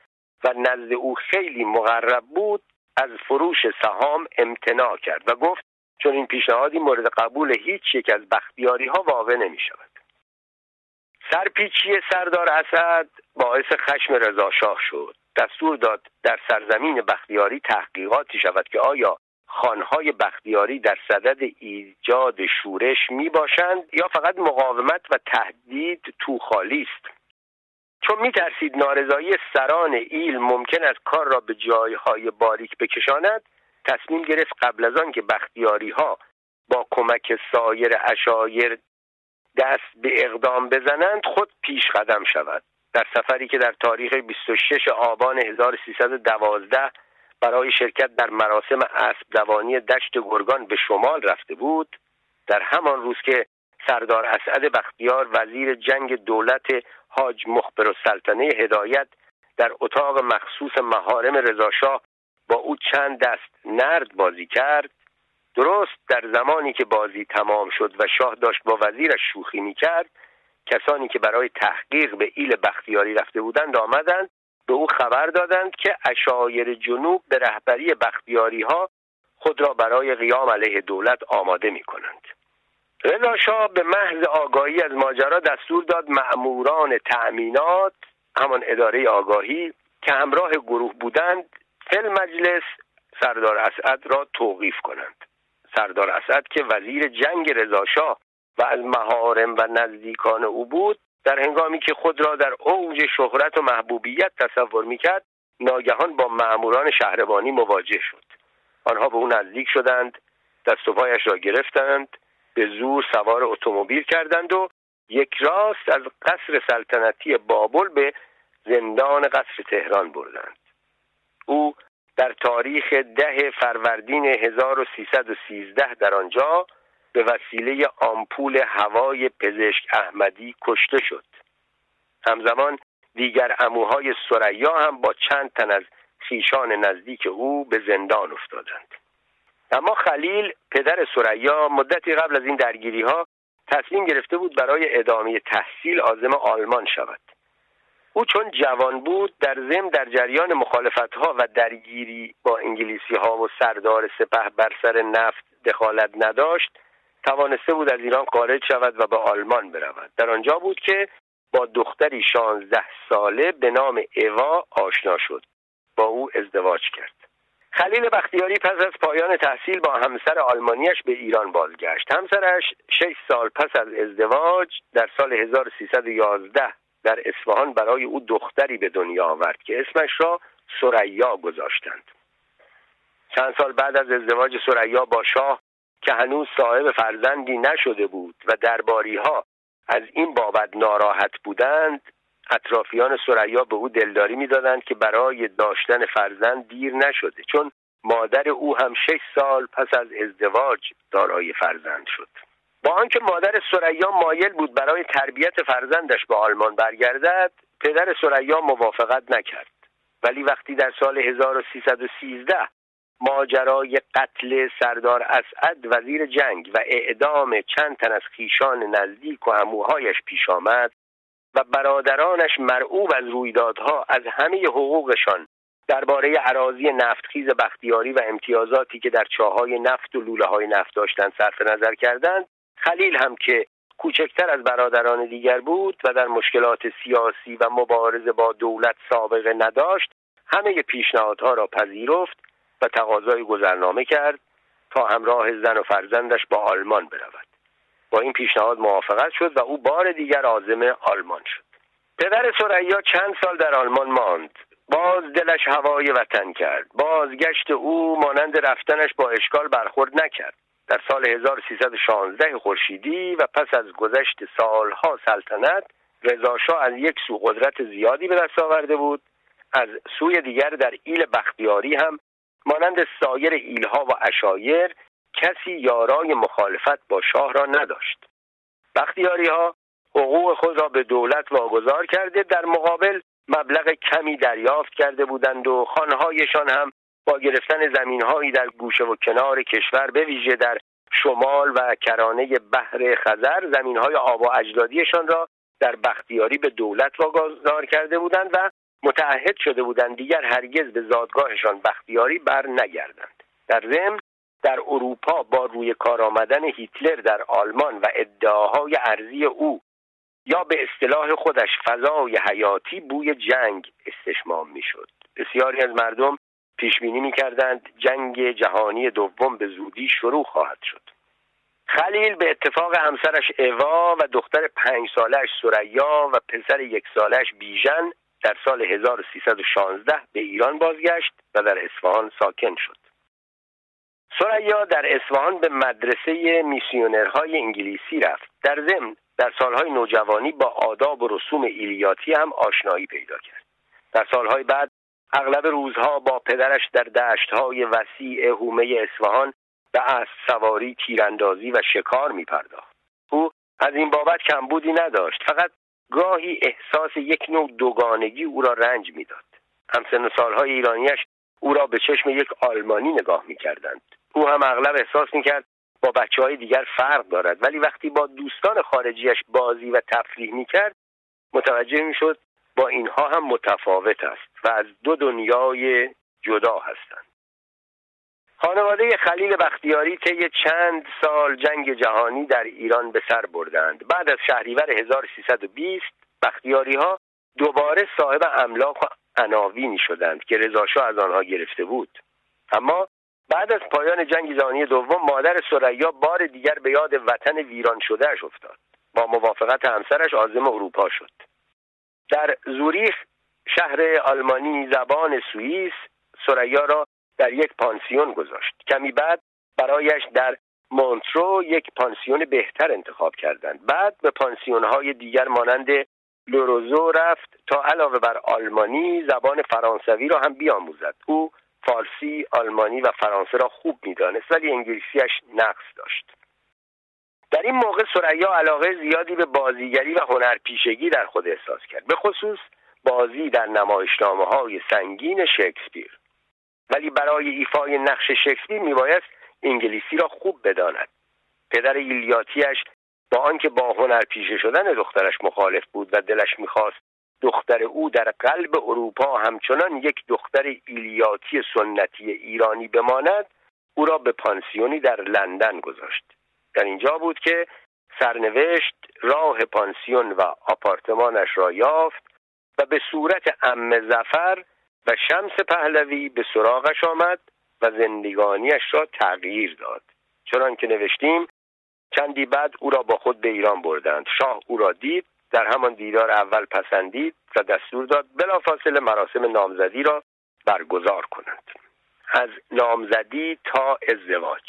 و نزد او خیلی مقرب بود از فروش سهام امتناع کرد و گفت چون این پیشنهادی مورد قبول هیچ یک از بختیاری ها واقع نمی شود سرپیچی سردار اسد باعث خشم رضا شاه شد. دستور داد در سرزمین بختیاری تحقیقاتی شود که آیا خانهای بختیاری در صدد ایجاد شورش می باشند یا فقط مقاومت و تهدید تو خالی است. چون می ترسید نارضایی سران ایل ممکن است کار را به جایهای باریک بکشاند تصمیم گرفت قبل از آن که بختیاری ها با کمک سایر اشایر دست به اقدام بزنند خود پیش قدم شود. در سفری که در تاریخ 26 آبان 1312 برای شرکت در مراسم اسب دوانی دشت گرگان به شمال رفته بود در همان روز که سردار اسعد بختیار وزیر جنگ دولت حاج مخبر سلطنه هدایت در اتاق مخصوص مهارم رضاشاه با او چند دست نرد بازی کرد. درست در زمانی که بازی تمام شد و شاه داشت با وزیرش شوخی می کرد کسانی که برای تحقیق به ایل بختیاری رفته بودند آمدند به او خبر دادند که اشایر جنوب به رهبری بختیاری ها خود را برای قیام علیه دولت آماده می کنند رضا شاه به محض آگاهی از ماجرا دستور داد مأموران تأمینات همان اداره آگاهی که همراه گروه بودند فل مجلس سردار اسعد را توقیف کنند. سردار اسعد که وزیر جنگ رضا شاه و از مهارم و نزدیکان او بود در هنگامی که خود را در اوج شهرت و محبوبیت تصور می‌کرد ناگهان با مأموران شهربانی مواجه شد. آنها به او نزدیک شدند دست و پایش را گرفتند به زور سوار اتومبیل کردند و یک راست از قصر سلطنتی بابل به زندان قصر تهران بردند. او در تاریخ ده فروردین 1313 در آنجا به وسیله آمپول هوای پزشک احمدی کشته شد. همزمان دیگر اموهای سریا هم با چند تن از خیشان نزدیک او به زندان افتادند. اما خلیل پدر سریا مدتی قبل از این درگیری ها تصمیم گرفته بود برای ادامه تحصیل آزم آلمان شود. او چون جوان بود در زم در جریان مخالفت ها و درگیری با انگلیسی ها و سردار سپه بر سر نفت دخالت نداشت توانسته بود از ایران خارج شود و به آلمان برود. در آنجا بود که با دختری شانزده ساله به نام اوا آشنا شد. با او ازدواج کرد. خلیل بختیاری پس از پایان تحصیل با همسر آلمانیش به ایران بازگشت. همسرش شش سال پس از ازدواج در سال 1311 در اصفهان برای او دختری به دنیا آورد که اسمش را سریا گذاشتند. چند سال بعد از ازدواج سریا با شاه که هنوز صاحب فرزندی نشده بود و درباری ها از این بابت ناراحت بودند اطرافیان سریا به او دلداری می‌دادند که برای داشتن فرزند دیر نشده چون مادر او هم شش سال پس از ازدواج دارای فرزند شد. با آنکه مادر سریا مایل بود برای تربیت فرزندش به آلمان برگردد پدر سریا موافقت نکرد. ولی وقتی در سال 1313 ماجرای قتل سردار اسعد وزیر جنگ و اعدام چند تن از خیشان نزدیک و اموهایش پیش آمد و برادرانش مرعوب از رویدادها از همه حقوقشان درباره عراضی نفتخیز بختیاری و امتیازاتی که در چاهای نفت و لوله های نفت داشتند صرف نظر کردند خلیل هم که کوچکتر از برادران دیگر بود و در مشکلات سیاسی و مبارزه با دولت سابقه نداشت همه پیشنهادها را پذیرفت و تقاضای گذرنامه کرد تا همراه زن و فرزندش با آلمان برود. با این پیشنهاد موافقت شد و او بار دیگر عازم آلمان شد. پدر سریا چند سال در آلمان ماند. باز دلش هوای وطن کرد. بازگشت او مانند رفتنش با اشکال برخورد نکرد. در سال 1316 خورشیدی و پس از گذشت سالها سلطنت رضاشاه از یک سو قدرت زیادی به دست آورده بود. از سوی دیگر در ایل بختیاری هم مانند سایر ایلها و اشایر کسی یارای مخالفت با شاه را نداشت. بختیاری ها حقوق خود را به دولت واگذار کرده در مقابل مبلغ کمی دریافت کرده بودند و خانهایشان هم با گرفتن زمینهایی در گوشه و کنار کشور به ویژه در شمال و کرانه بحر خزر زمینهای آب و اجدادیشان را در بختیاری به دولت واگذار کرده بودند و متعهد شده بودند دیگر هرگز به زادگاهشان بختیاری بر نگردند در ضمن در اروپا با روی کار آمدن هیتلر در آلمان و ادعاهای ارزی او یا به اصطلاح خودش فضای حیاتی بوی جنگ استشمام می‌شد. بسیاری از مردم پیش بینی می‌کردند جنگ جهانی دوم به زودی شروع خواهد شد. خلیل به اتفاق همسرش اوا و دختر پنج سالش سریا و پسر یک سالش بیژن در سال 1316 به ایران بازگشت و در اصفهان ساکن شد. سریا در اصفهان به مدرسه میسیونرهای انگلیسی رفت. در ضمن در سالهای نوجوانی با آداب و رسوم ایلیاتی هم آشنایی پیدا کرد. در سالهای بعد اغلب روزها با پدرش در دشتهای وسیع هومه اصفهان به اسب سواری تیراندازی و شکار می پرداخت. او از این بابت کمبودی نداشت فقط گاهی احساس یک نوع دوگانگی او را رنج می‌داد. همسن سالهای ایرانیش او را به چشم یک آلمانی نگاه می‌کردند. او هم اغلب احساس می‌کرد با بچه های دیگر فرق دارد. ولی وقتی با دوستان خارجیش بازی و تفریح می‌کرد متوجه می‌شد با اینها هم متفاوت است و از دو دنیای جدا هستند. خانواده خلیل بختیاری طی چند سال جنگ جهانی در ایران به سر بردند. بعد از شهریور 1320 بختیاری ها دوباره صاحب املاک و عناوینی شدند که رضاشاه از آنها گرفته بود. اما بعد از پایان جنگ جهانی دوم مادر سریا بار دیگر به یاد وطن ویران شدهش افتاد. با موافقت همسرش عازم اروپا شد. در زوریخ شهر آلمانی زبان سوئیس سریا را در یک پانسیون گذاشت. کمی بعد برایش در مونترو یک پانسیون بهتر انتخاب کردند. بعد به پانسیون های دیگر مانند لوروزو رفت تا علاوه بر آلمانی زبان فرانسوی را هم بیاموزد. او فارسی، آلمانی و فرانسه را خوب می‌دانست ولی انگلیسیش نقص داشت. در این موقع سریا علاقه زیادی به بازیگری و هنرپیشگی در خود احساس کرد به خصوص بازی در نمایشنامه های سنگین شکسپیر. ولی برای ایفای نقش شکسپیر میبایست انگلیسی را خوب بداند. پدر ایلیاتیش با آنکه با هنر پیشه شدن دخترش مخالف بود و دلش می‌خواست دختر او در قلب اروپا همچنان یک دختر ایلیاتی سنتی ایرانی بماند او را به پانسیونی در لندن گذاشت. در اینجا بود که سرنوشت راه پانسیون و آپارتمانش را یافت و به صورت ام زفر و شمس پهلوی به سراغش آمد و زندگانیش را تغییر داد. چنان که نوشتیم چندی بعد او را با خود به ایران بردند. شاه او را دید در همان دیدار اول پسندید و دستور داد بلافاصله مراسم نامزدی را برگزار کنند. از نامزدی تا ازدواج.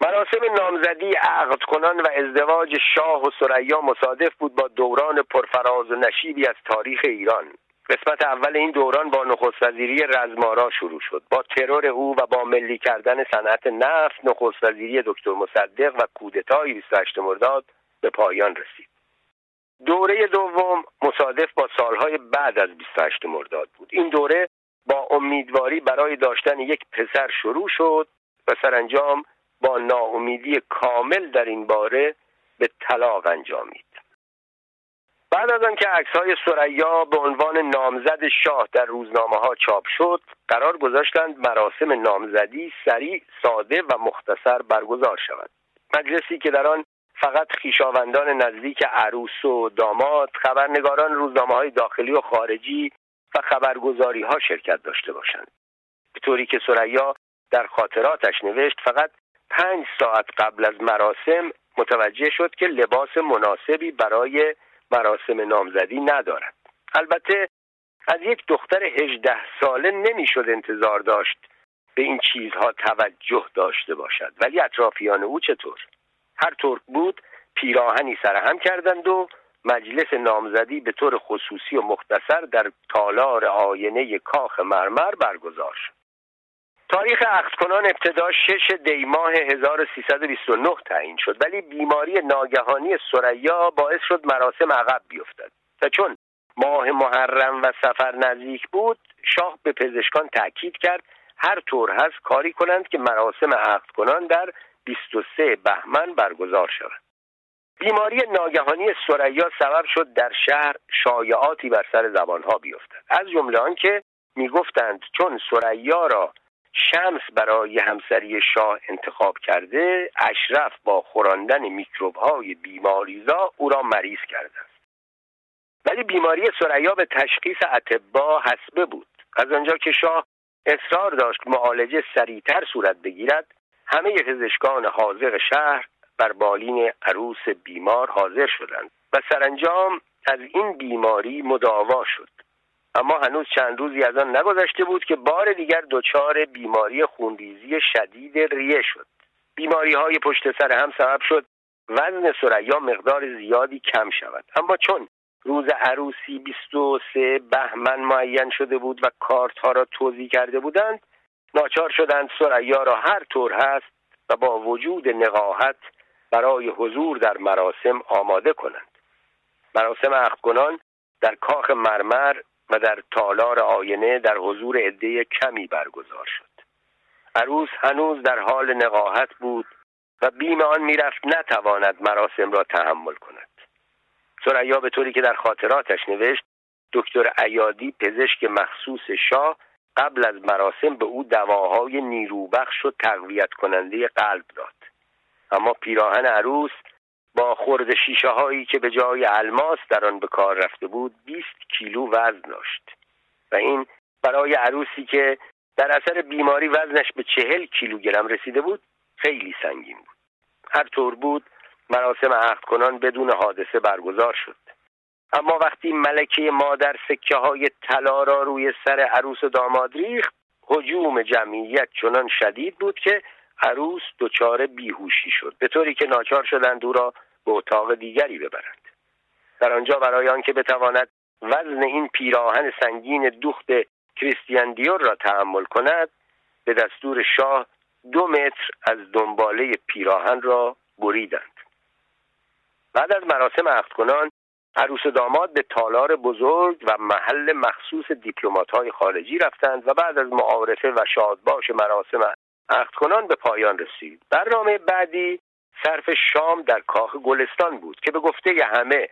مراسم نامزدی عقد کنان و ازدواج شاه و سریا مصادف بود با دوران پرفراز و نشیبی از تاریخ ایران. قسمت اول این دوران با نخست وزیری رزمارا شروع شد. با ترور او و با ملی کردن صنعت نفت نخست وزیری دکتر مصدق و کودتای 28 مرداد به پایان رسید. دوره دوم مصادف با سالهای بعد از 28 مرداد بود. این دوره با امیدواری برای داشتن یک پسر شروع شد و سرانجام با ناامیدی کامل در این باره به طلاق انجامید. بعد از آنکه های سریا به عنوان نامزد شاه در روزنامه ها چاپ شد قرار گذاشتند مراسم نامزدی سریع ساده و مختصر برگزار شود. مجلسی که در آن فقط خیشاوندان نزدیک عروس و داماد خبرنگاران روزنامه های داخلی و خارجی و خبرگزاری ها شرکت داشته باشند. به طوری که سریا در خاطراتش نوشت فقط پنج ساعت قبل از مراسم متوجه شد که لباس مناسبی برای مراسم نامزدی ندارد. البته از یک دختر هجده ساله نمی‌شد انتظار داشت به این چیزها توجه داشته باشد. ولی اطرافیان او چطور؟ هر طور بود پیراهنی سرهم کردند و مجلس نامزدی به طور خصوصی و مختصر در تالار آینه کاخ مرمر برگزار شد. تاریخ عقد کنان ابتدا شش دی ماه 1329 تعیین شد ولی بیماری ناگهانی سریا باعث شد مراسم عقب بیفتد. و چون ماه محرم و سفر نزدیک بود شاه به پزشکان تاکید کرد هر طور هست کاری کنند که مراسم عقد کنان در 23 بهمن برگزار شود. بیماری ناگهانی سریا سبب شد در شهر شایعاتی بر سر زبانها بیفتد. از جمله آنکه می‌گفتند چون سریا را شمس برای همسری شاه انتخاب کرده اشرف با خوراندن میکروب های بیماریزا او را مریض کرده. است ولی بیماری سریا به تشخیص اطبا حسبه بود. از آنجا که شاه اصرار داشت معالجه سریعتر صورت بگیرد همه پزشکان حاضر شهر بر بالین عروس بیمار حاضر شدند و سرانجام از این بیماری مداوا شد. اما هنوز چند روزی از آن نگذشته بود که بار دیگر دچار بیماری خونریزی شدید ریه شد. بیماری های پشت سر هم سبب شد وزن سریا مقدار زیادی کم شود. اما چون روز عروسی 23 بهمن معین شده بود و کارت ها را توضیح کرده بودند ناچار شدند سریا را هر طور هست و با وجود نقاهت برای حضور در مراسم آماده کنند. مراسم عقد در کاخ مرمر و در تالار آینه در حضور عده کمی برگزار شد. عروس هنوز در حال نقاهت بود و بیم آن می‌رفت نتواند مراسم را تحمل کند. سریا به طوری که در خاطراتش نوشت دکتر ایادی پزشک مخصوص شاه قبل از مراسم به او دواهای نیروبخش و تقویت کننده قلب داد. اما پیراهن عروس با خورد شیشه هایی که به جای الماس در آن به کار رفته بود 20 کیلو وزن داشت. و این برای عروسی که در اثر بیماری وزنش به چهل کیلوگرم رسیده بود خیلی سنگین بود. هر طور بود مراسم عقد کنان بدون حادثه برگزار شد. اما وقتی ملکه مادر سکه های طلا را روی سر عروس و داماد ریخت حجوم جمعیت چنان شدید بود که عروس دچار بیهوشی شد به طوری که ناچار شدند او را به اتاق دیگری ببرند. در آنجا برای آنکه بتواند وزن این پیراهن سنگین دوخت کریستیان دیور را تحمل کند به دستور شاه دو متر از دنباله پیراهن را بریدند. بعد از مراسم عقد کنان عروس و داماد به تالار بزرگ و محل مخصوص دیپلمات های خارجی رفتند و بعد از معارفه و شادباش مراسم عقد کنان به پایان رسید. برنامه بعدی صرف شام در کاخ گلستان بود که به گفته همه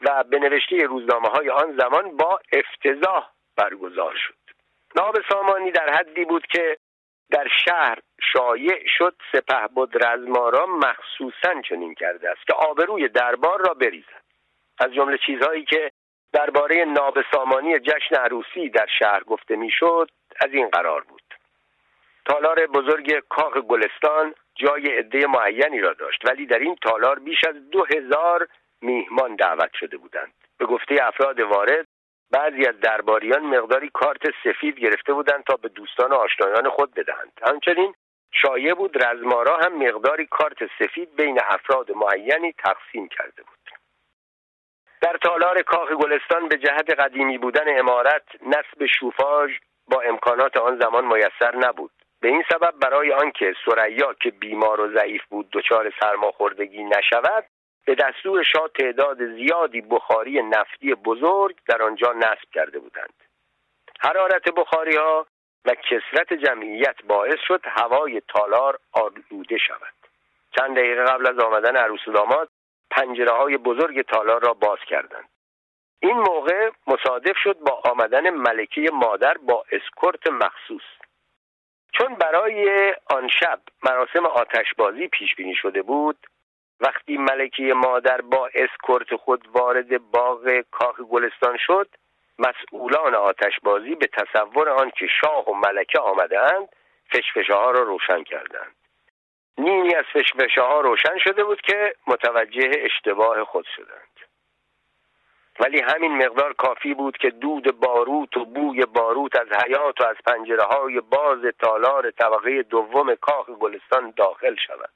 و به نوشته روزنامه های آن زمان با افتضاح برگزار شد. ناب سامانی در حدی بود که در شهر شایع شد سپه بود رزمارا مخصوصا چنین کرده است که آبروی دربار را بریزد. از جمله چیزهایی که درباره ناب سامانی جشن عروسی در شهر گفته می‌شد از این قرار بود. تالار بزرگ کاخ گلستان جای عده معینی را داشت ولی در این تالار بیش از دو هزار میهمان دعوت شده بودند. به گفته افراد وارد بعضی از درباریان مقداری کارت سفید گرفته بودند تا به دوستان و آشنایان خود بدهند. همچنین شایع بود رزمارا هم مقداری کارت سفید بین افراد معینی تقسیم کرده بود. در تالار کاخ گلستان به جهت قدیمی بودن امارت نصب شوفاژ با امکانات آن زمان میسر نبود. به این سبب برای آنکه سریا که بیمار و ضعیف بود دچار سرماخوردگی نشود به دستور شاه تعداد زیادی بخاری نفتی بزرگ در آنجا نصب کرده بودند. حرارت بخاری ها و کسرت جمعیت باعث شد هوای تالار آلوده شود. چند دقیقه قبل از آمدن عروس و داماد پنجره های بزرگ تالار را باز کردند. این موقع مصادف شد با آمدن ملکه مادر با اسکورت مخصوص. چون برای آن شب مراسم آتشبازی پیش بینی شده بود وقتی ملکه مادر با اسکورت خود وارد باغ کاخ گلستان شد مسئولان آتشبازی به تصور آنکه شاه و ملکه آمدهاند فشفشه ها را روشن کردند. نیمی از فشفشه ها روشن شده بود که متوجه اشتباه خود شدند. ولی همین مقدار کافی بود که دود باروت و بوی باروت از حیات و از پنجره های باز تالار طبقه دوم کاخ گلستان داخل شود.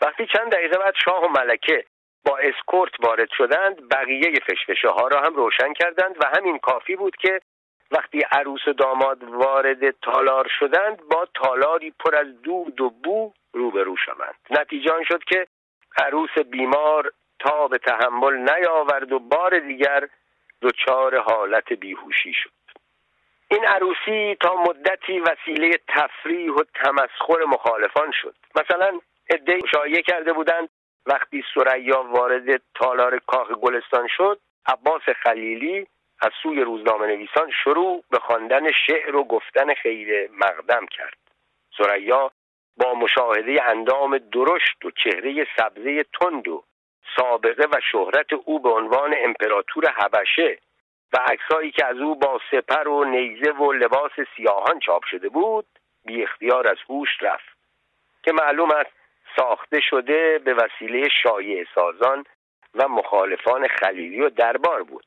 وقتی چند دقیقه بعد شاه و ملکه با اسکورت وارد شدند بقیه فشفشه ها را هم روشن کردند و همین کافی بود که وقتی عروس و داماد وارد تالار شدند با تالاری پر از دود و بو روبرو شوند. نتیجه شد که عروس بیمار تا به تحمل نیاورد و بار دیگر دچار حالت بیهوشی شد. این عروسی تا مدتی وسیله تفریح و تمسخر مخالفان شد. مثلا عده شایع کرده بودند وقتی سریا وارد تالار کاخ گلستان شد عباس خلیلی از سوی روزنامه نویسان شروع به خواندن شعر و گفتن خیر مقدم کرد. سریا با مشاهده اندام درشت و چهره سبزه تند و سابقه و شهرت او به عنوان امپراتور حبشه و عکسایی که از او با سپر و نیزه و لباس سیاهان چاپ شده بود بی اختیار از هوش رفت که معلوم است ساخته شده به وسیله شایع سازان و مخالفان خلیلی و دربار بود.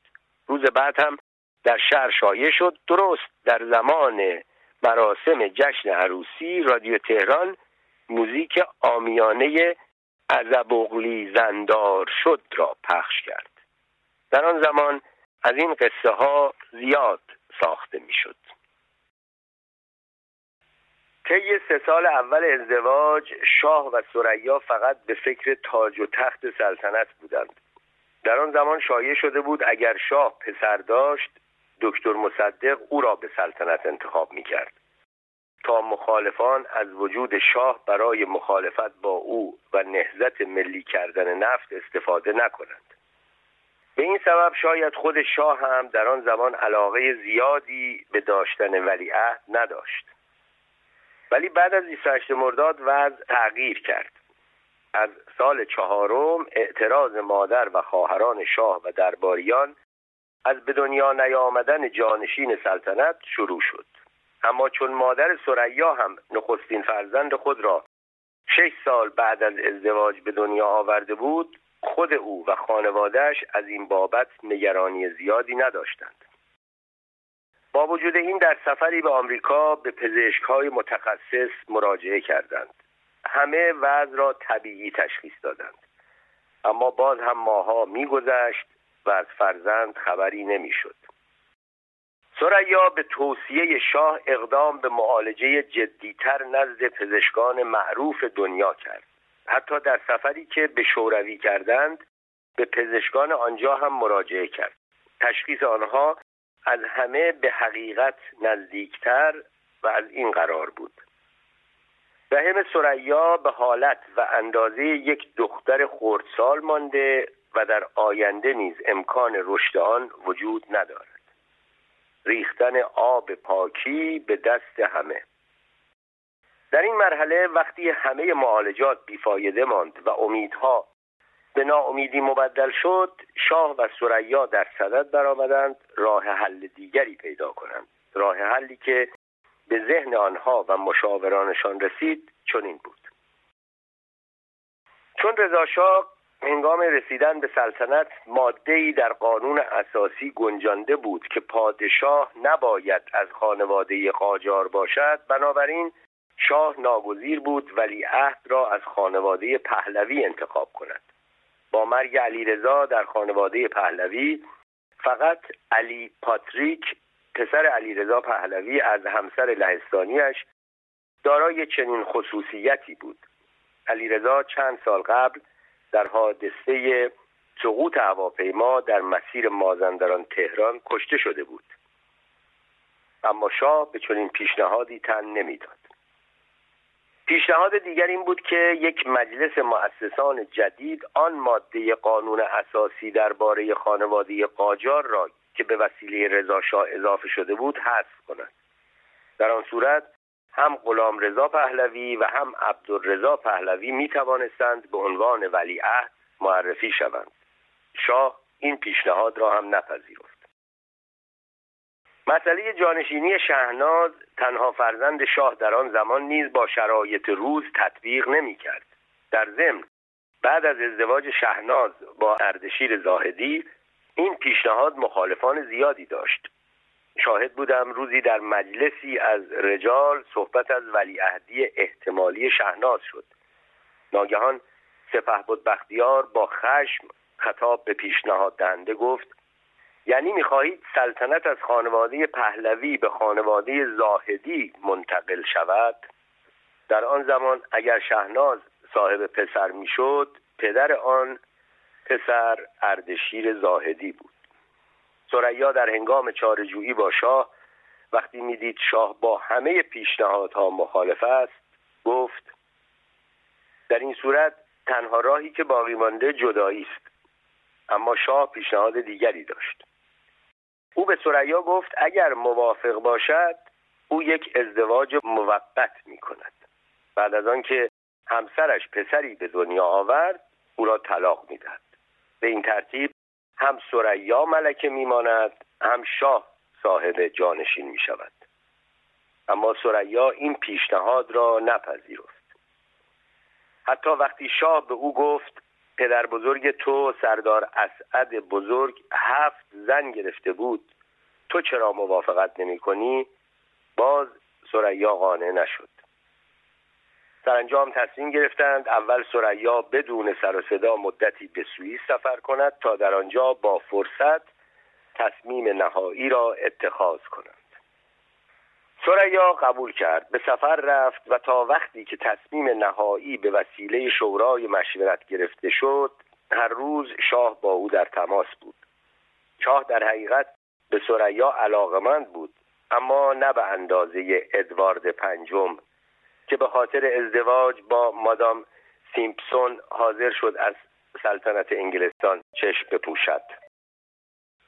روز بعد هم در شهر شایع شد درست در زمان مراسم جشن عروسی رادیو تهران موزیک آمیانه عزبغلی زندار شد را پخش کرد. در آن زمان از این قصه ها زیاد ساخته می‌شد. طی سه سال اول ازدواج شاه و سریا فقط به فکر تاج و تخت سلطنت بودند. در آن زمان شایع شده بود اگر شاه پسر داشت دکتر مصدق او را به سلطنت انتخاب می کرد تا مخالفان از وجود شاه برای مخالفت با او و نهزت ملی کردن نفت استفاده نکنند. به این سبب شاید خود شاه هم در آن زمان علاقه زیادی به داشتن ولیعهد نداشت. ولی بعد از 28 مرداد وضع تغییر کرد. از سال چهارم اعتراض مادر و خواهران شاه و درباریان از به دنیا نیامدن جانشین سلطنت شروع شد. اما چون مادر سریا هم نخستین فرزند خود را شش سال بعد از ازدواج به دنیا آورده بود خود او و خانوادهش از این بابت نگرانی زیادی نداشتند. با وجود این در سفری به آمریکا به پزشک های متخصص مراجعه کردند. همه وضع را طبیعی تشخیص دادند. اما باز هم ماها میگذشت و از فرزند خبری نمی‌شد. سریا به توصیه شاه اقدام به معالجه جدیتر نزد پزشکان معروف دنیا کرد. حتی در سفری که به شوروی کردند به پزشکان آنجا هم مراجعه کرد. تشخیص آنها از همه به حقیقت نزدیکتر و از این قرار بود. رحم سریا به حالت و اندازه یک دختر خردسال مانده و در آینده نیز امکان رشد آن وجود ندارد. ریختن آب پاکی به دست همه. در این مرحله وقتی همه معالجات بیفایده ماند و امیدها به ناامیدی مبدل شد شاه و سریا در صدد برآمدند راه حل دیگری پیدا کنند. راه حلی که به ذهن آنها و مشاورانشان رسید چنین بود. چون رضاشاه هنگام رسیدن به سلطنت ماده در قانون اساسی گنجانده بود که پادشاه نباید از خانواده قاجار باشد. بنابراین شاه ناگزیر بود ولی عهد را از خانواده پهلوی انتخاب کند. با مرگ علیرضا در خانواده پهلوی فقط علی پاتریک پسر علیرضا پهلوی از همسر لهستانیش دارای چنین خصوصیتی بود. علیرضا چند سال قبل در حادثه سقوط هواپیما در مسیر مازندران تهران کشته شده بود. اما شاه به چنین پیشنهادی تن نمی‌داد. پیشنهاد دیگر این بود که یک مجلس مؤسسان جدید آن ماده قانون اساسی درباره خانواده قاجار را که به وسیله رضا شاه اضافه شده بود حذف کند. در آن صورت هم غلام رضا پهلوی و هم عبدالرضا پهلوی می توانستند به عنوان ولیعهد معرفی شوند. شاه این پیشنهاد را هم نپذیرفت. مسئله جانشینی شهناز تنها فرزند شاه در آن زمان نیز با شرایط روز تطبیق نمی کرد. در ضمن بعد از ازدواج شهناز با اردشیر زاهدی این پیشنهاد مخالفان زیادی داشت. شاهد بودم روزی در مجلسی از رجال صحبت از ولیعهدی احتمالی شهناز شد. ناگهان سپه بود بختیار با خشم خطاب به پیشنهاد دهنده گفت یعنی می‌خواهید سلطنت از خانواده پهلوی به خانواده زاهدی منتقل شود؟ در آن زمان اگر شهناز صاحب پسر می‌شد پدر آن پسر اردشیر زاهدی بود. سریا در هنگام چارجویی با شاه وقتی می‌دید شاه با همه پیشنهادها مخالف است گفت در این صورت تنها راهی که باقی مانده جدایی است. اما شاه پیشنهاد دیگری داشت. او به سریا گفت اگر موافق باشد او یک ازدواج موقت می کند بعد از آنکه همسرش پسری به دنیا آورد او را طلاق می‌دهد. به این ترتیب هم سریا ملکه میماند هم شاه صاحب جانشین می شود اما سریا این پیشنهاد را نپذیرفت. حتی وقتی شاه به او گفت پدر بزرگ تو سردار اسعد بزرگ هفت زن گرفته بود تو چرا موافقت نمی کنی؟ باز سریا قانع نشد. سرانجام تصمیم گرفتند اول سریا بدون سر و صدا مدتی به سوئیس سفر کند تا در آنجا با فرصت تصمیم نهایی را اتخاذ کنند. سریا قبول کرد به سفر رفت و تا وقتی که تصمیم نهایی به وسیله شورای مشورت گرفته شد هر روز شاه با او در تماس بود. شاه در حقیقت به سریا علاقمند بود اما نه به اندازه ادوارد پنجم که به خاطر ازدواج با مادام سیمپسون حاضر شد از سلطنت انگلستان چشم بپوشد.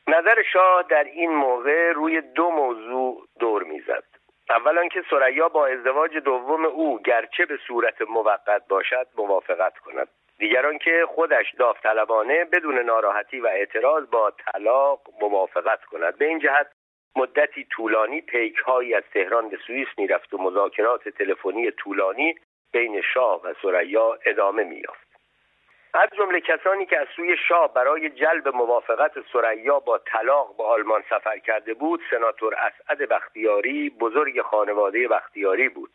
نظر شاه در این موقع روی دو موضوع دور می‌زد. اولا که سریا با ازدواج دوم او گرچه به صورت موقت باشد موافقت کند. دیگران که خودش داوطلبانه بدون ناراحتی و اعتراض با طلاق موافقت کند. به این جهت مدتی طولانی پیک هایی از تهران به سوئیس می‌رفت و مذاکرات تلفنی طولانی بین شاه و سریا ادامه مییافت. از جمله کسانی که از سوی شاه برای جلب موافقت سریا با طلاق به آلمان سفر کرده بود سناتور اسعد بختیاری بزرگ خانواده بختیاری بود.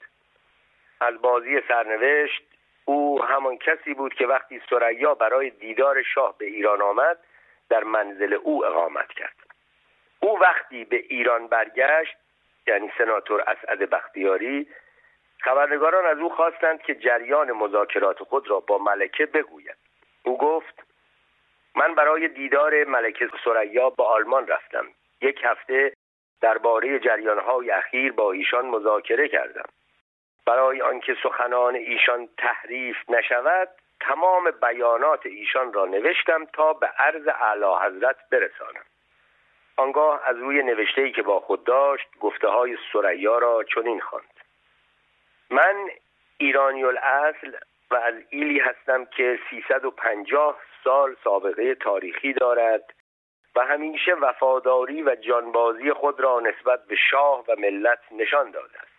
از بازی سرنوشت او همان کسی بود که وقتی سریا برای دیدار شاه به ایران آمد در منزل او اقامت کرد. او وقتی به ایران برگشت یعنی سناتور اسعد بختیاری خبرنگاران از او خواستند که جریان مذاکرات خود را با ملکه بگوید. او گفت من برای دیدار ملکه سریا به آلمان رفتم. یک هفته درباره جریانهای اخیر با ایشان مذاکره کردم. برای آنکه سخنان ایشان تحریف نشود تمام بیانات ایشان را نوشتم تا به عرض اعلی حضرت برسانم. آنگاه از روی نوشته‌ای که با خود داشت گفته های سریا را چنین خواند. من ایرانی الاصل و از ایلی هستم که 350 سال سابقه تاریخی دارد و همیشه وفاداری و جانبازی خود را نسبت به شاه و ملت نشان داده است.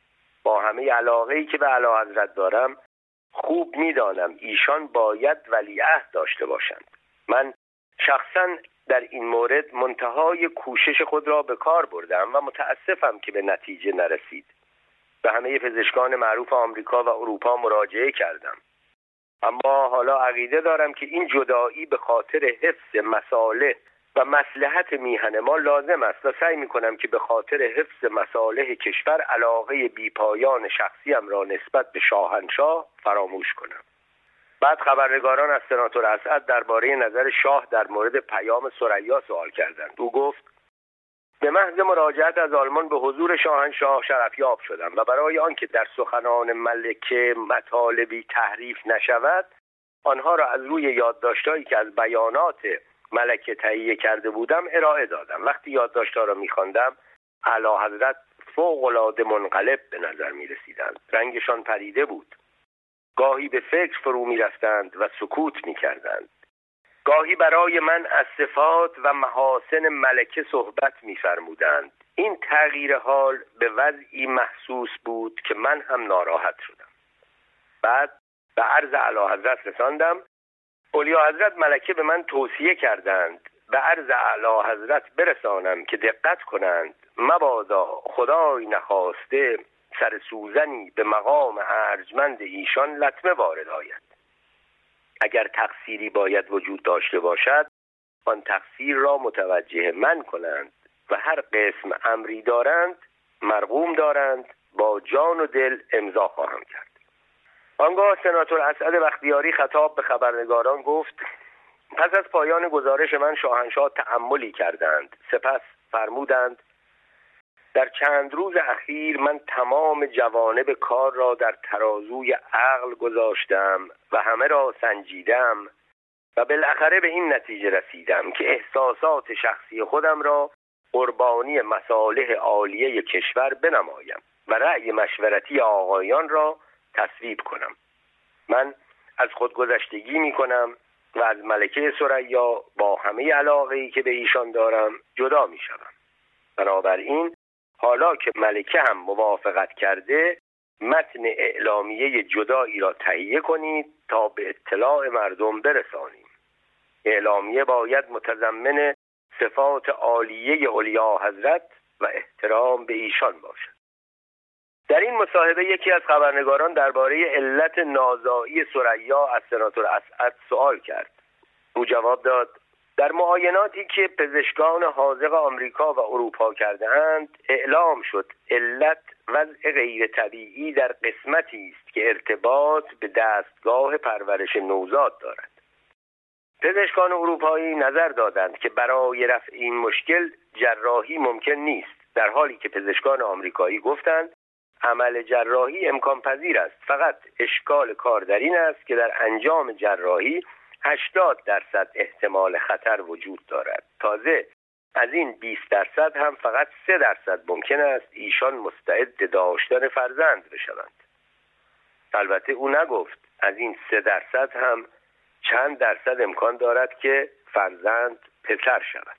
با همه علاقه که به علا حضرت دارم خوب می‌دانم ایشان باید ولیعهد داشته باشند. من شخصا در این مورد منتهای کوشش خود را به کار بردم و متاسفم که به نتیجه نرسید. به همه پزشکان معروف آمریکا و اروپا مراجعه کردم. اما حالا عقیده دارم که این جدایی به خاطر حفظ مساله و مسلحت میهن ما لازم است و سعی می کنم که به خاطر حفظ مصالح کشور علاقه بیپایان شخصیم را نسبت به شاهنشاه فراموش کنم. بعد خبرنگاران از سناتور اسعد درباره نظر شاه در مورد پیام سریا سوال کردند. او گفت به محض مراجعت از آلمان به حضور شاهنشاه شرفیاب شدم و برای آنکه در سخنان ملکه مطالبی تحریف نشود آنها را از روی یادداشتهایی که از بیانات ملکه تهیه کرده بودم ارائه دادم. وقتی یادداشتها را میخواندم اعلی حضرت فوق العاده منقلب به نظر می رسیدند رنگشان پریده بود. گاهی به فکر فرو می رفتند و سکوت می کردند گاهی برای من از صفات و محاسن ملکه صحبت میفرمودند. این تغییر حال به وضعی محسوس بود که من هم ناراحت شدم. بعد به عرض علا حضرت رساندم اولیا حضرت ملکه به من توصیه کردند. به عرض اعلی حضرت برسانم که دقت کنند. مبادا خدای نخواسته سر سوزنی به مقام ارجمند ایشان لطمه وارد آید. اگر تقصیری باید وجود داشته باشد آن تقصیر را متوجه من کنند و هر قسم امری دارند مرغوم دارند با جان و دل امضا خواهم کرد. آنگاه سناتور اسعد بختیاری خطاب به خبرنگاران گفت پس از پایان گزارش من شاهنشاه تأملی کردند سپس فرمودند در چند روز اخیر من تمام جوانب کار را در ترازوی عقل گذاشتم و همه را سنجیدم و بالاخره به این نتیجه رسیدم که احساسات شخصی خودم را قربانی مصالح عالیه کشور بنمایم و رأی مشورتی آقایان را تصویب کنم من از خودگذشتگی می کنم و از ملکه سریا با همه علاقه ای که به ایشان دارم جدا می شدم. بنابراین حالا که ملکه هم موافقت کرده متن اعلامیه جدایی را تهیه کنید تا به اطلاع مردم برسانیم. اعلامیه باید متضمن صفات عالیه اولیا حضرت و احترام به ایشان باشد. در این مصاحبه یکی از خبرنگاران درباره علت نازایی سریا از سناتور اسعد سوال کرد. او جواب داد در معایناتی که پزشکان حاضق آمریکا و اروپا کردهاند اعلام شد علت وضع غیر طبیعی در قسمتی است که ارتباط به دستگاه پرورش نوزاد دارد. پزشکان اروپایی نظر دادند که برای رفع این مشکل جراحی ممکن نیست در حالی که پزشکان آمریکایی گفتند عمل جراحی امکان پذیر است. فقط اشکال کار در این است که در انجام جراحی 80 درصد احتمال خطر وجود دارد. تازه از این 20 درصد هم فقط 3 درصد ممکن است ایشان مستعد داشتن فرزند بشوند. البته او نگفت از این 3 درصد هم چند درصد امکان دارد که فرزند پسر شود.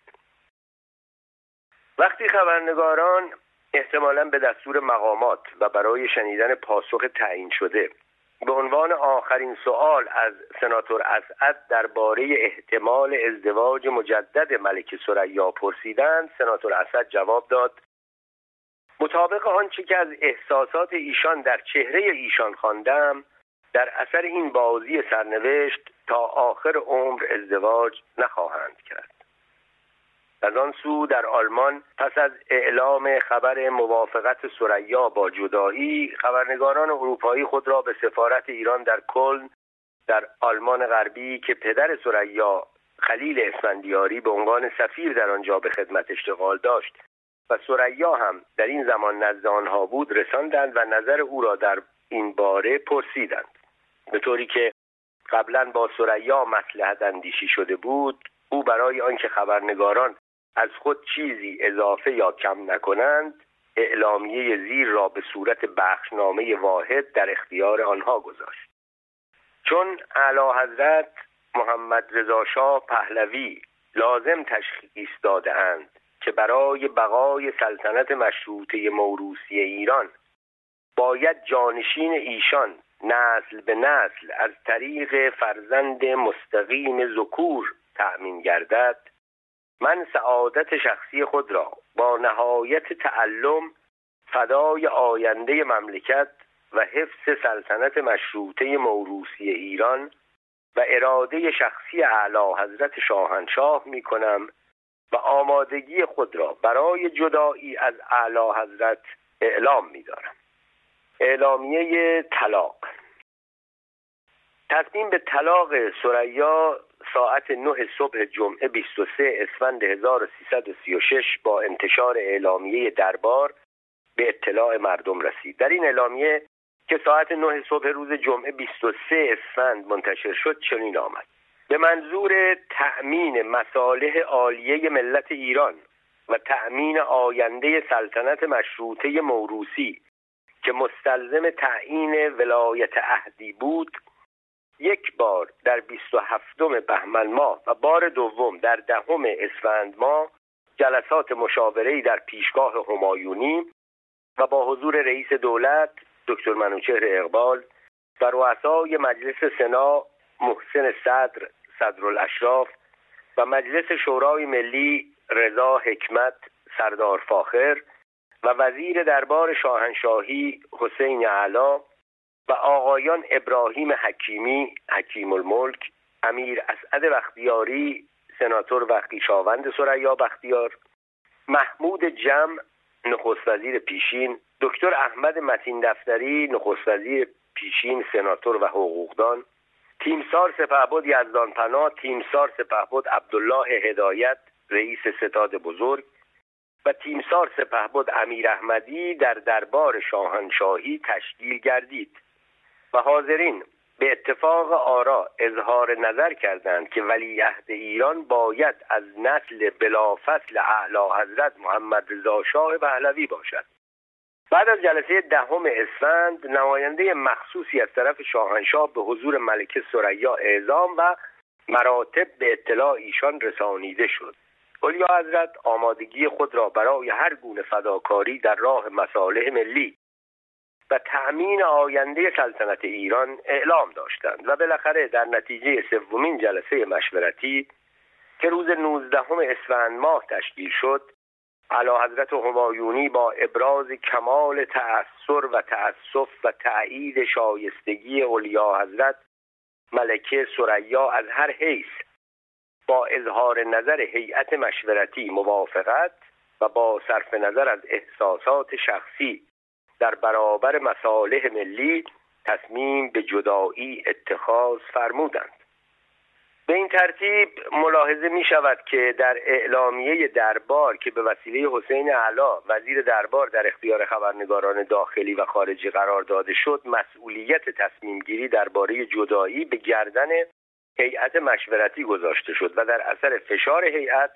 وقتی خبرنگاران احتمالا به دستور مقامات و برای شنیدن پاسخ تعیین شده به عنوان آخرین سوال از سناتور اسعد درباره احتمال ازدواج مجدد ملک سریا پرسیدند. سناتور اسعد جواب داد مطابق آنچه که از احساسات ایشان در چهره ایشان خواندم در اثر این بازی سرنوشت تا آخر عمر ازدواج نخواهند کرد. از آن سو در آلمان پس از اعلام خبر موافقت سریا با جدایی خبرنگاران اروپایی خود را به سفارت ایران در کلن در آلمان غربی که پدر سریا خلیل اسفندیاری به عنوان سفیر در آنجا به خدمت اشتغال داشت و سریا هم در این زمان نزد آنها بود رساندند و نظر او را در این باره پرسیدند. به طوری که قبلا با سریا مسلحت اندیشی شده بود او برای آنکه خبرنگاران از خود چیزی اضافه یا کم نکنند اعلامیه زیر را به صورت بخشنامه واحد در اختیار آنها گذاشت. چون اعلی حضرت محمد رضا شاه پهلوی لازم تشخیص دادهاند که برای بقای سلطنت مشروطه موروسی ایران باید جانشین ایشان نسل به نسل از طریق فرزند مستقیم ذکور تأمین گردد من سعادت شخصی خود را با نهایت تعلم فدای آینده مملکت و حفظ سلطنت مشروطه موروسی ایران و اراده شخصی اعلی حضرت شاهنشاه می کنم و آمادگی خود را برای جدایی از اعلی حضرت اعلام می دارم. اعلامیه طلاق. تصمیم به طلاق سریا ساعت 9 صبح جمعه 23 اسفند 1336 با انتشار اعلامیه دربار به اطلاع مردم رسید. در این اعلامیه که ساعت 9 صبح روز جمعه 23 اسفند منتشر شد چنین آمد. به منظور تأمین مصالح عالیه ملت ایران و تأمین آینده سلطنت مشروطه موروسی که مستلزم تعیین ولایت عهدی بود یک بار در بیست و هفتم بهمن ماه و بار دوم در دهم اسفند ماه جلسات مشاوره‌ای در پیشگاه همایونی و با حضور رئیس دولت دکتر منوچهر اقبال و رؤسای مجلس سنا محسن صدر صدرالاشراف و مجلس شورای ملی رضا حکمت سردار فاخر و وزیر دربار شاهنشاهی حسین علا و آقایان ابراهیم حکیمی حکیم الملک امیر اسعد بختیاری سناتور و خویشاوند سریا بختیار محمود جمع نخست وزیر پیشین دکتر احمد متین دفتری نخست وزیر پیشین سناتور و حقوقدان تیمسار سپهبد یزدان پناه تیمسار سپهبد عبدالله هدایت رئیس ستاد بزرگ و تیمسار سپهبد امیر احمدی در دربار شاهنشاهی تشکیل گردید. و حاضرین به اتفاق آرا اظهار نظر کردند که ولیعهد ایران باید از نسل بلافصل اعلی حضرت محمد رضا شاه پهلوی باشد. بعد از جلسه دهم اسفند نماینده مخصوصی از طرف شاهنشاه به حضور ملکه سریا اعزام و مراتب به اطلاع ایشان رسانیده شد. اولیا حضرت آمادگی خود را برای هر گونه فداکاری در راه مصالح ملی و تأمین آینده سلطنت ایران اعلام داشتند و بالاخره در نتیجه سومین جلسه مشورتی که روز 19 اسفند ماه تشکیل شد علی حضرت همایونی با ابراز کمال تأثر و تأسف و تأیید شایستگی اولیا حضرت ملکه سریا از هر حیث با اظهار نظر هیئت مشورتی موافقت و با صرف نظر از احساسات شخصی در برابر مصالح ملی تصمیم به جدایی اتخاذ فرمودند. به این ترتیب ملاحظه می شود که در اعلامیه دربار که به وسیله حسین علا وزیر دربار در اختیار خبرنگاران داخلی و خارجی قرار داده شد مسئولیت تصمیم گیری درباره جدایی به گردن هیئت مشورتی گذاشته شد و در اثر فشار هیئت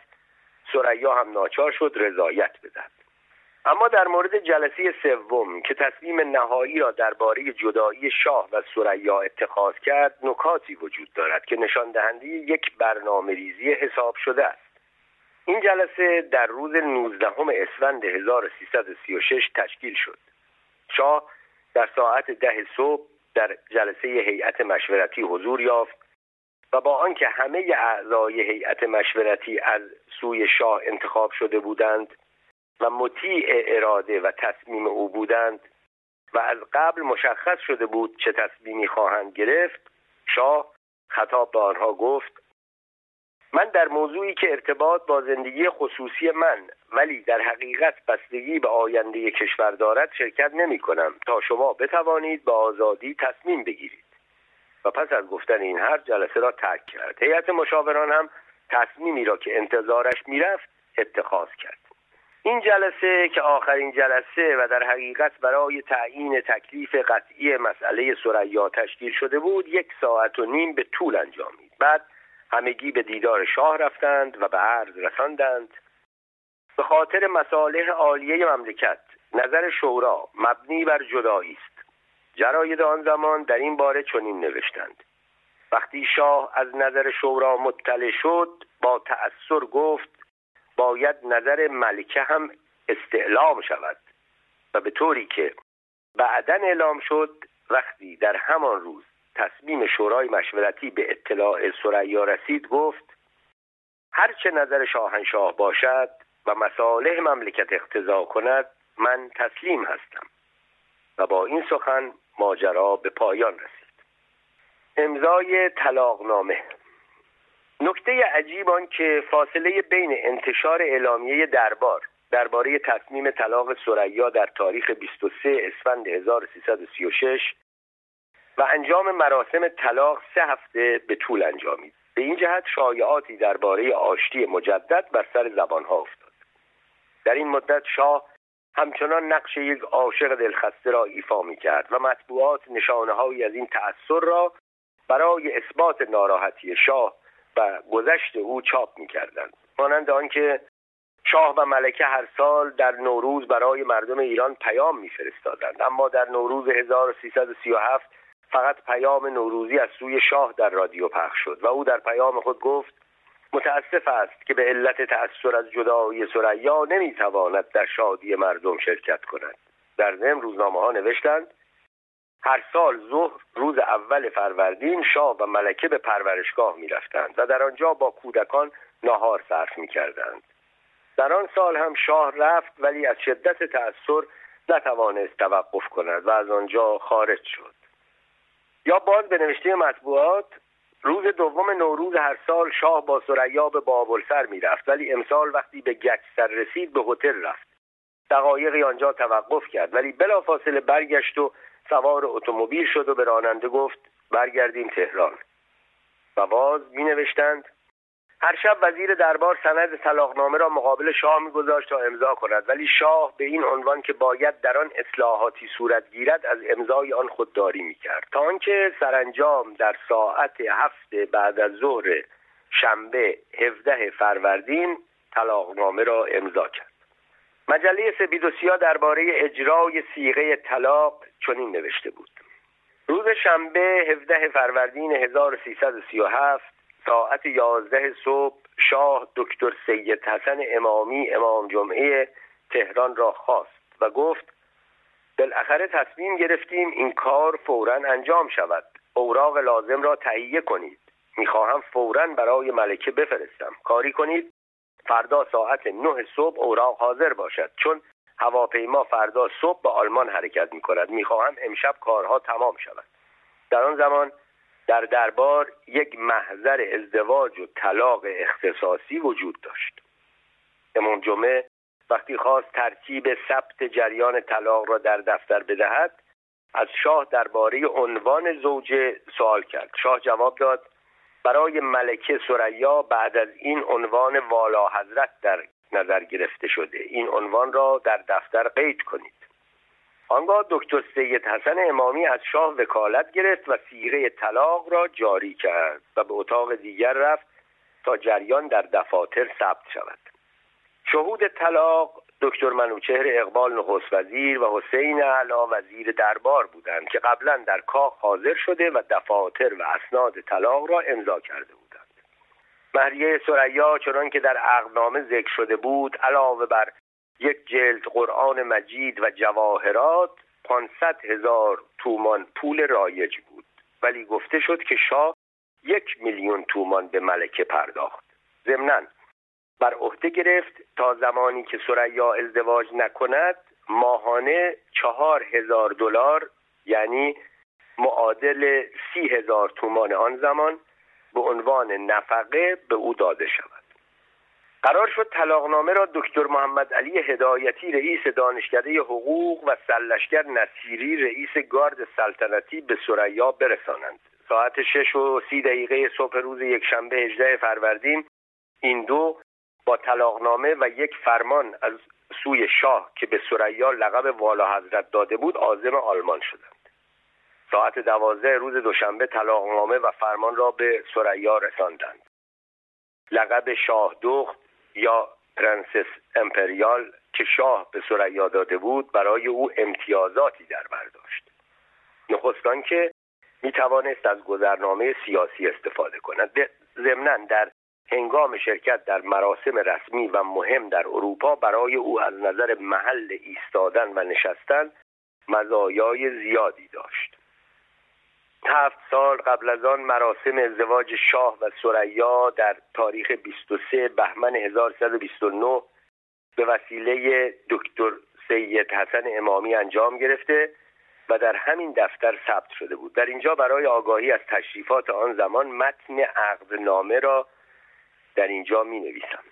سریا هم ناچار شد رضایت بدهد. اما در مورد جلسه سوم که تصمیم نهایی را درباره جدایی شاه و سریا اتخاذ کرد نکاتی وجود دارد که نشان دهنده یک برنامه ریزی حساب شده است. این جلسه در روز 19 اسفند 1336 تشکیل شد. شاه در ساعت ده صبح در جلسه هیئت مشورتی حضور یافت و با آنکه همه اعضای هیئت مشورتی از سوی شاه انتخاب شده بودند و مطیع اراده و تصمیم او بودند و از قبل مشخص شده بود چه تصمیمی خواهند گرفت شاه خطاب به آنها گفت من در موضوعی که ارتباط با زندگی خصوصی من ولی در حقیقت بستگی به آینده کشور دارد شرکت نمی کنم تا شما بتوانید به آزادی تصمیم بگیرید. و پس از گفتن این هر جلسه را ترک کرد. هیئت مشاوران هم تصمیمی را که انتظارش می‌رفت اتخاذ کرد. این جلسه که آخرین جلسه و در حقیقت برای تعیین تکلیف قطعی مسئله سریا تشکیل شده بود یک ساعت و نیم به طول انجامید. بعد همگی به دیدار شاه رفتند و به عرض رساندند. به خاطر مصالح عالیه مملکت نظر شورا مبنی بر جدایی است. جراید آن زمان در این باره چنین نوشتند. وقتی شاه از نظر شورا مطلع شد با تأثر گفت باید نظر ملکه هم استعلام شود و به طوری که بعدا اعلام شد وقتی در همان روز تصمیم شورای مشورتی به اطلاع سریا رسید گفت هرچه نظر شاهنشاه باشد و مصالح مملکت اقتضا کند من تسلیم هستم و با این سخن ماجرا به پایان رسید. امضای طلاقنامه نکته عجیب آن که فاصله بین انتشار اعلامیه دربار درباره تصمیم طلاق سریا در تاریخ 23 اسفند 1336 و انجام مراسم طلاق سه هفته به طول انجامید. به این جهت شایعاتی درباره آشتی مجدد بر سر زبانها افتاد. در این مدت شاه همچنان نقش یک عاشق دلخسته را ایفا می کرد و مطبوعات نشانه از این تأثیر را برای اثبات ناراحتی شاه و گذشت او چاپ می‌کردند. مانند آنکه شاه و ملکه هر سال در نوروز برای مردم ایران پیام میفرستادند. اما در نوروز 1337 فقط پیام نوروزی از سوی شاه در رادیو پخش شد و او در پیام خود گفت متاسف است که به علت تأثیر از جدایی سریا نمی‌تواند در شادی مردم شرکت کند. در ضمن روزنامه ها نوشتند هر سال ظهر روز اول فروردین شاه و ملکه به پرورشگاه می رفتند و در آنجا با کودکان ناهار صرف می کردند. در آن سال هم شاه رفت ولی از شدت تأثیر نتوانست توقف کند و از آنجا خارج شد یا باز به نوشته مطبوعات روز دوم نوروز هر سال شاه با سریا به بابلسر می‌رفت ولی امسال وقتی به گچسر رسید به هتل رفت دقایقی آنجا توقف کرد ولی بلافاصله برگشت و سوار اتومبیل شد و به راننده گفت برگردیم تهران. و باز می نوشتند هر شب وزیر دربار سند طلاقنامه را مقابل شاه میگذاشت تا امضا کند ولی شاه به این عنوان که باید در آن اصلاحاتی صورت گیرد از امضای آن خودداری می‌کرد. تا آنکه سرانجام در ساعت هفت بعد از ظهر شنبه 17 فروردین طلاقنامه را امضا کرد. مجله سیاه درباره اجرای سیغه طلاق چنین نوشته بود. روز شنبه 17 فروردین 1337 ساعت یازده صبح شاه دکتر سید حسن امامی امام جمعه تهران را خواست و گفت بالاخره تصمیم گرفتیم این کار فورا انجام شود. اوراق لازم را تهیه کنید. می‌خواهم فورا برای ملکه بفرستم. کاری کنید؟ فردا ساعت نه صبح اوراق حاضر باشد. چون هواپیما فردا صبح به آلمان حرکت می کند می‌خواهم امشب کارها تمام شود. در آن زمان در دربار یک محضر ازدواج و طلاق اختصاصی وجود داشت. امام جمعه وقتی خواست ترتیب ثبت جریان طلاق را در دفتر بدهد از شاه درباره عنوان زوجه سوال کرد. شاه جواب داد برای ملکه سریا بعد از این عنوان والا حضرت در نظر گرفته شده. این عنوان را در دفتر قید کنید. آنگاه دکتر سید حسن امامی از شاه وکالت گرفت و سیغه طلاق را جاری کرد و به اتاق دیگر رفت تا جریان در دفاتر ثبت شود. شهود طلاق دکتر منوچهر اقبال نخست وزیر و حسین علا وزیر دربار بودند که قبلا در کاخ حاضر شده و دفاتر و اسناد طلاق را امضا کرده بودند. مهریه سریا چنان که در عقدنامه ذکر شده بود علاوه بر یک جلد قرآن مجید و جواهرات 500 هزار تومان پول رایج بود. ولی گفته شد که شاه یک میلیون تومان به ملکه پرداخت. ضمنا بر عهده گرفت تا زمانی که سریا ازدواج نکند ماهانه چهار هزار دلار یعنی معادل سی هزار تومان آن زمان به عنوان نفقه به او داده شود. قرار شد طلاقنامه را دکتر محمد علی هدایتی رئیس دانشکده حقوق و سلشگر نصیری رئیس گارد سلطنتی به سریا برسانند. ساعت شش و سی دقیقه صبح روز یکشنبه هجده فروردین این دو با طلاقنامه و یک فرمان از سوی شاه که به سریا لقب والا حضرت داده بود عازم آلمان شدند. ساعت دوازده روز دوشنبه طلاقنامه و فرمان را به سریا رساندند. لقب شاه دخت یا پرنسس امپریال که شاه به سریا داده بود برای او امتیازاتی در برداشت نخستان که می توانست از گذرنامه سیاسی استفاده کند. ضمنا در هنگام شرکت در مراسم رسمی و مهم در اروپا برای او از نظر محل ایستادن و نشستن مزایای زیادی داشت. هفت سال قبل از آن مراسم ازدواج شاه و سریا در تاریخ 23 بهمن 1129 به وسیله دکتر سید حسن امامی انجام گرفته و در همین دفتر ثبت شده بود. در اینجا برای آگاهی از تشریفات آن زمان متن عقد نامه را در اینجا می نویسم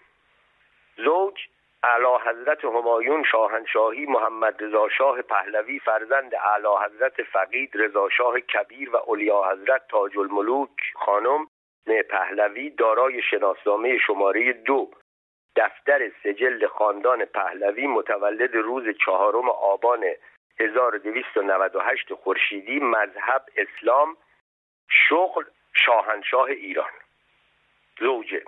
زوج اعلی حضرت همایون شاهنشاهی محمد رضا شاه پهلوی فرزند اعلی حضرت فقید رضا شاه کبیر و اولیا حضرت تاج الملوک خانم پهلوی دارای شناسنامه شماره دو. دفتر سجل خاندان پهلوی متولد روز چهارم آبان 1298 خورشیدی مذهب اسلام شغل شاهنشاه ایران. زوجه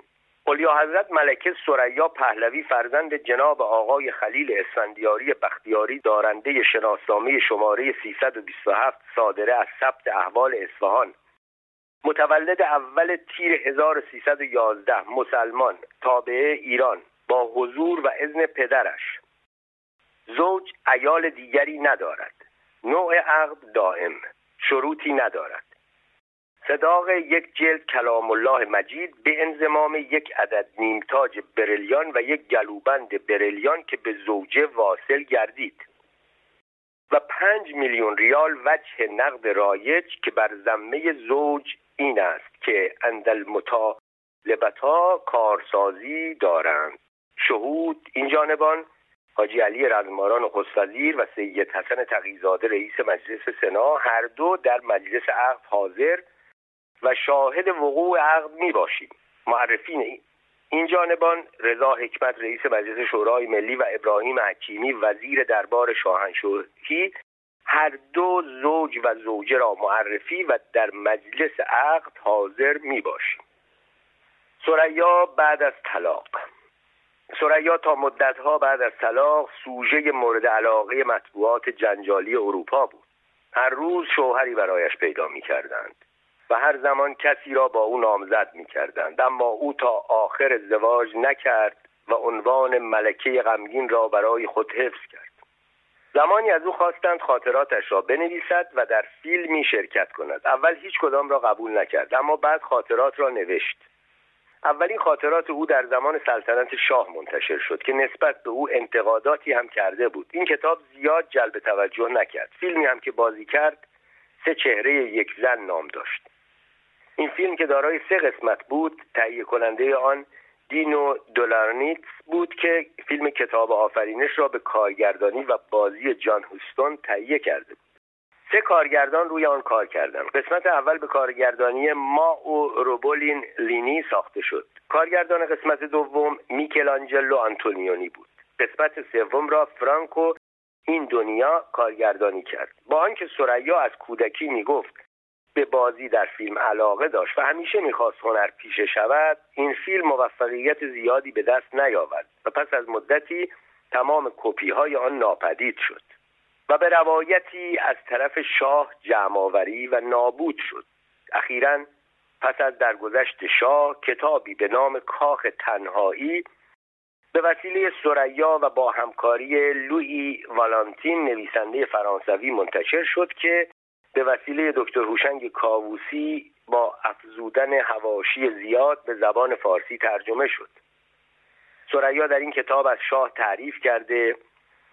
اولیا حضرت ملکه سریا پهلوی فرزند جناب آقای خلیل اسفندیاری بختیاری دارنده شناسنامه شماره 327 صادره از ثبت احوال اصفهان. متولد اول تیر 1311 مسلمان تابعه ایران با حضور و اذن پدرش. زوج ایال دیگری ندارد. نوع عقد دائم. شروطی ندارد. صداق یک جلد کلام الله مجید به انزمام یک عدد نیمتاج بریلیان و یک گلوبند بریلیان که به زوجه واصل گردید و پنج میلیون ریال وجه نقد رایج که بر ذمه زوج این است که اندل مطالبتا کارسازی دارند. شهود این جانبان حاجی علی رزماران و وزیر و سید حسن تقیزاده رئیس مجلس سنا هر دو در مجلس عقد حاضر و شاهد وقوع عقد می باشیم معرفین این جانبان رضا حکمت رئیس مجلس شورای ملی و ابراهیم حکیمی وزیر دربار شاهنشاهی هر دو زوج و زوجه را معرفی و در مجلس عقد حاضر می باشیم سریا بعد از طلاق. سریا تا مدتها بعد از طلاق سوژه مورد علاقه مطبوعات جنجالی اروپا بود. هر روز شوهری برایش پیدا می کردند و هر زمان کسی را با او نامزد می کردند اما او تا آخر ازدواج نکرد و عنوان ملکه غمگین را برای خود حفظ کرد. زمانی از او خواستند خاطراتش را بنویسد و در فیلمی شرکت کند. اول هیچ کدام را قبول نکرد اما بعد خاطرات را نوشت. اولین خاطرات او در زمان سلطنت شاه منتشر شد که نسبت به او انتقاداتی هم کرده بود. این کتاب زیاد جلب توجه نکرد. فیلمی هم که بازی کرد سه چهره یک زن نام داشت. این فیلم که دارای سه قسمت بود تهیه کننده آن دینو دولارنیتس بود که فیلم کتاب آفرینش را به کارگردانی و بازی جان هوستون تهیه کرده بود. سه کارگردان روی آن کار کردند قسمت اول به کارگردانی ما و روبولین لینی ساخته شد. کارگردان قسمت دوم میکلانجلو آنتونیونی بود. قسمت سوم را فرانکو این دنیا کارگردانی کرد. با آنکه سریا از کودکی می‌گفت به بازی در فیلم علاقه داشت و همیشه می‌خواست هنر پیشه شود این فیلم موفقیت زیادی به دست نیاورد و پس از مدتی تمام کپی های آن ناپدید شد و به روایتی از طرف شاه جمعآوری و نابود شد. اخیرا پس از درگذشت شاه کتابی به نام کاخ تنهایی به وسیله سریا و با همکاری لوئی والانتین نویسنده فرانسوی منتشر شد که به وسیله دکتر هوشنگ کاووسی با افزودن هواشی زیاد به زبان فارسی ترجمه شد. سریا در این کتاب از شاه تعریف کرده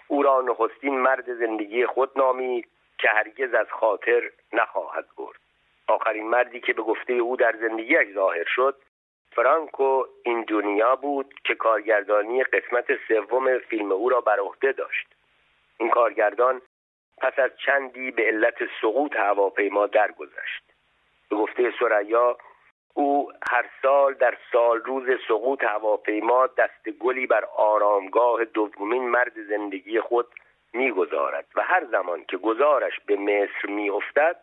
او را نخستین مرد زندگی خود نامید که هرگز از خاطر نخواهد برد. آخرین مردی که به گفته او در زندگیش ظاهر شد فرانکو این دنیا بود که کارگردانی قسمت سوم فیلم او را بر عهده داشت. این کارگردان پس از چندی به علت سقوط هواپیما درگذشت. به گفته سریا او هر سال در سال روز سقوط هواپیما دست گلی بر آرامگاه دومین مرد زندگی خود می‌گذارد و هر زمان که گزارش به مصر میافتد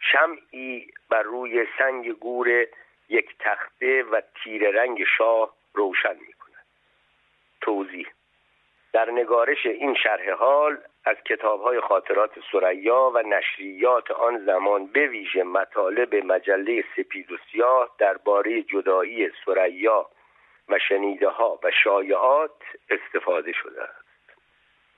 شمعی بر روی سنگ گور یک تخته و تیر رنگ شاه روشن می کند توضیح در نگارش این شرح حال از کتابهای خاطرات سریا و نشریات آن زمان به ویژه مطالب مجله سپید و سیاه درباره جدایی سریا و شنیده ها و شایعات استفاده شده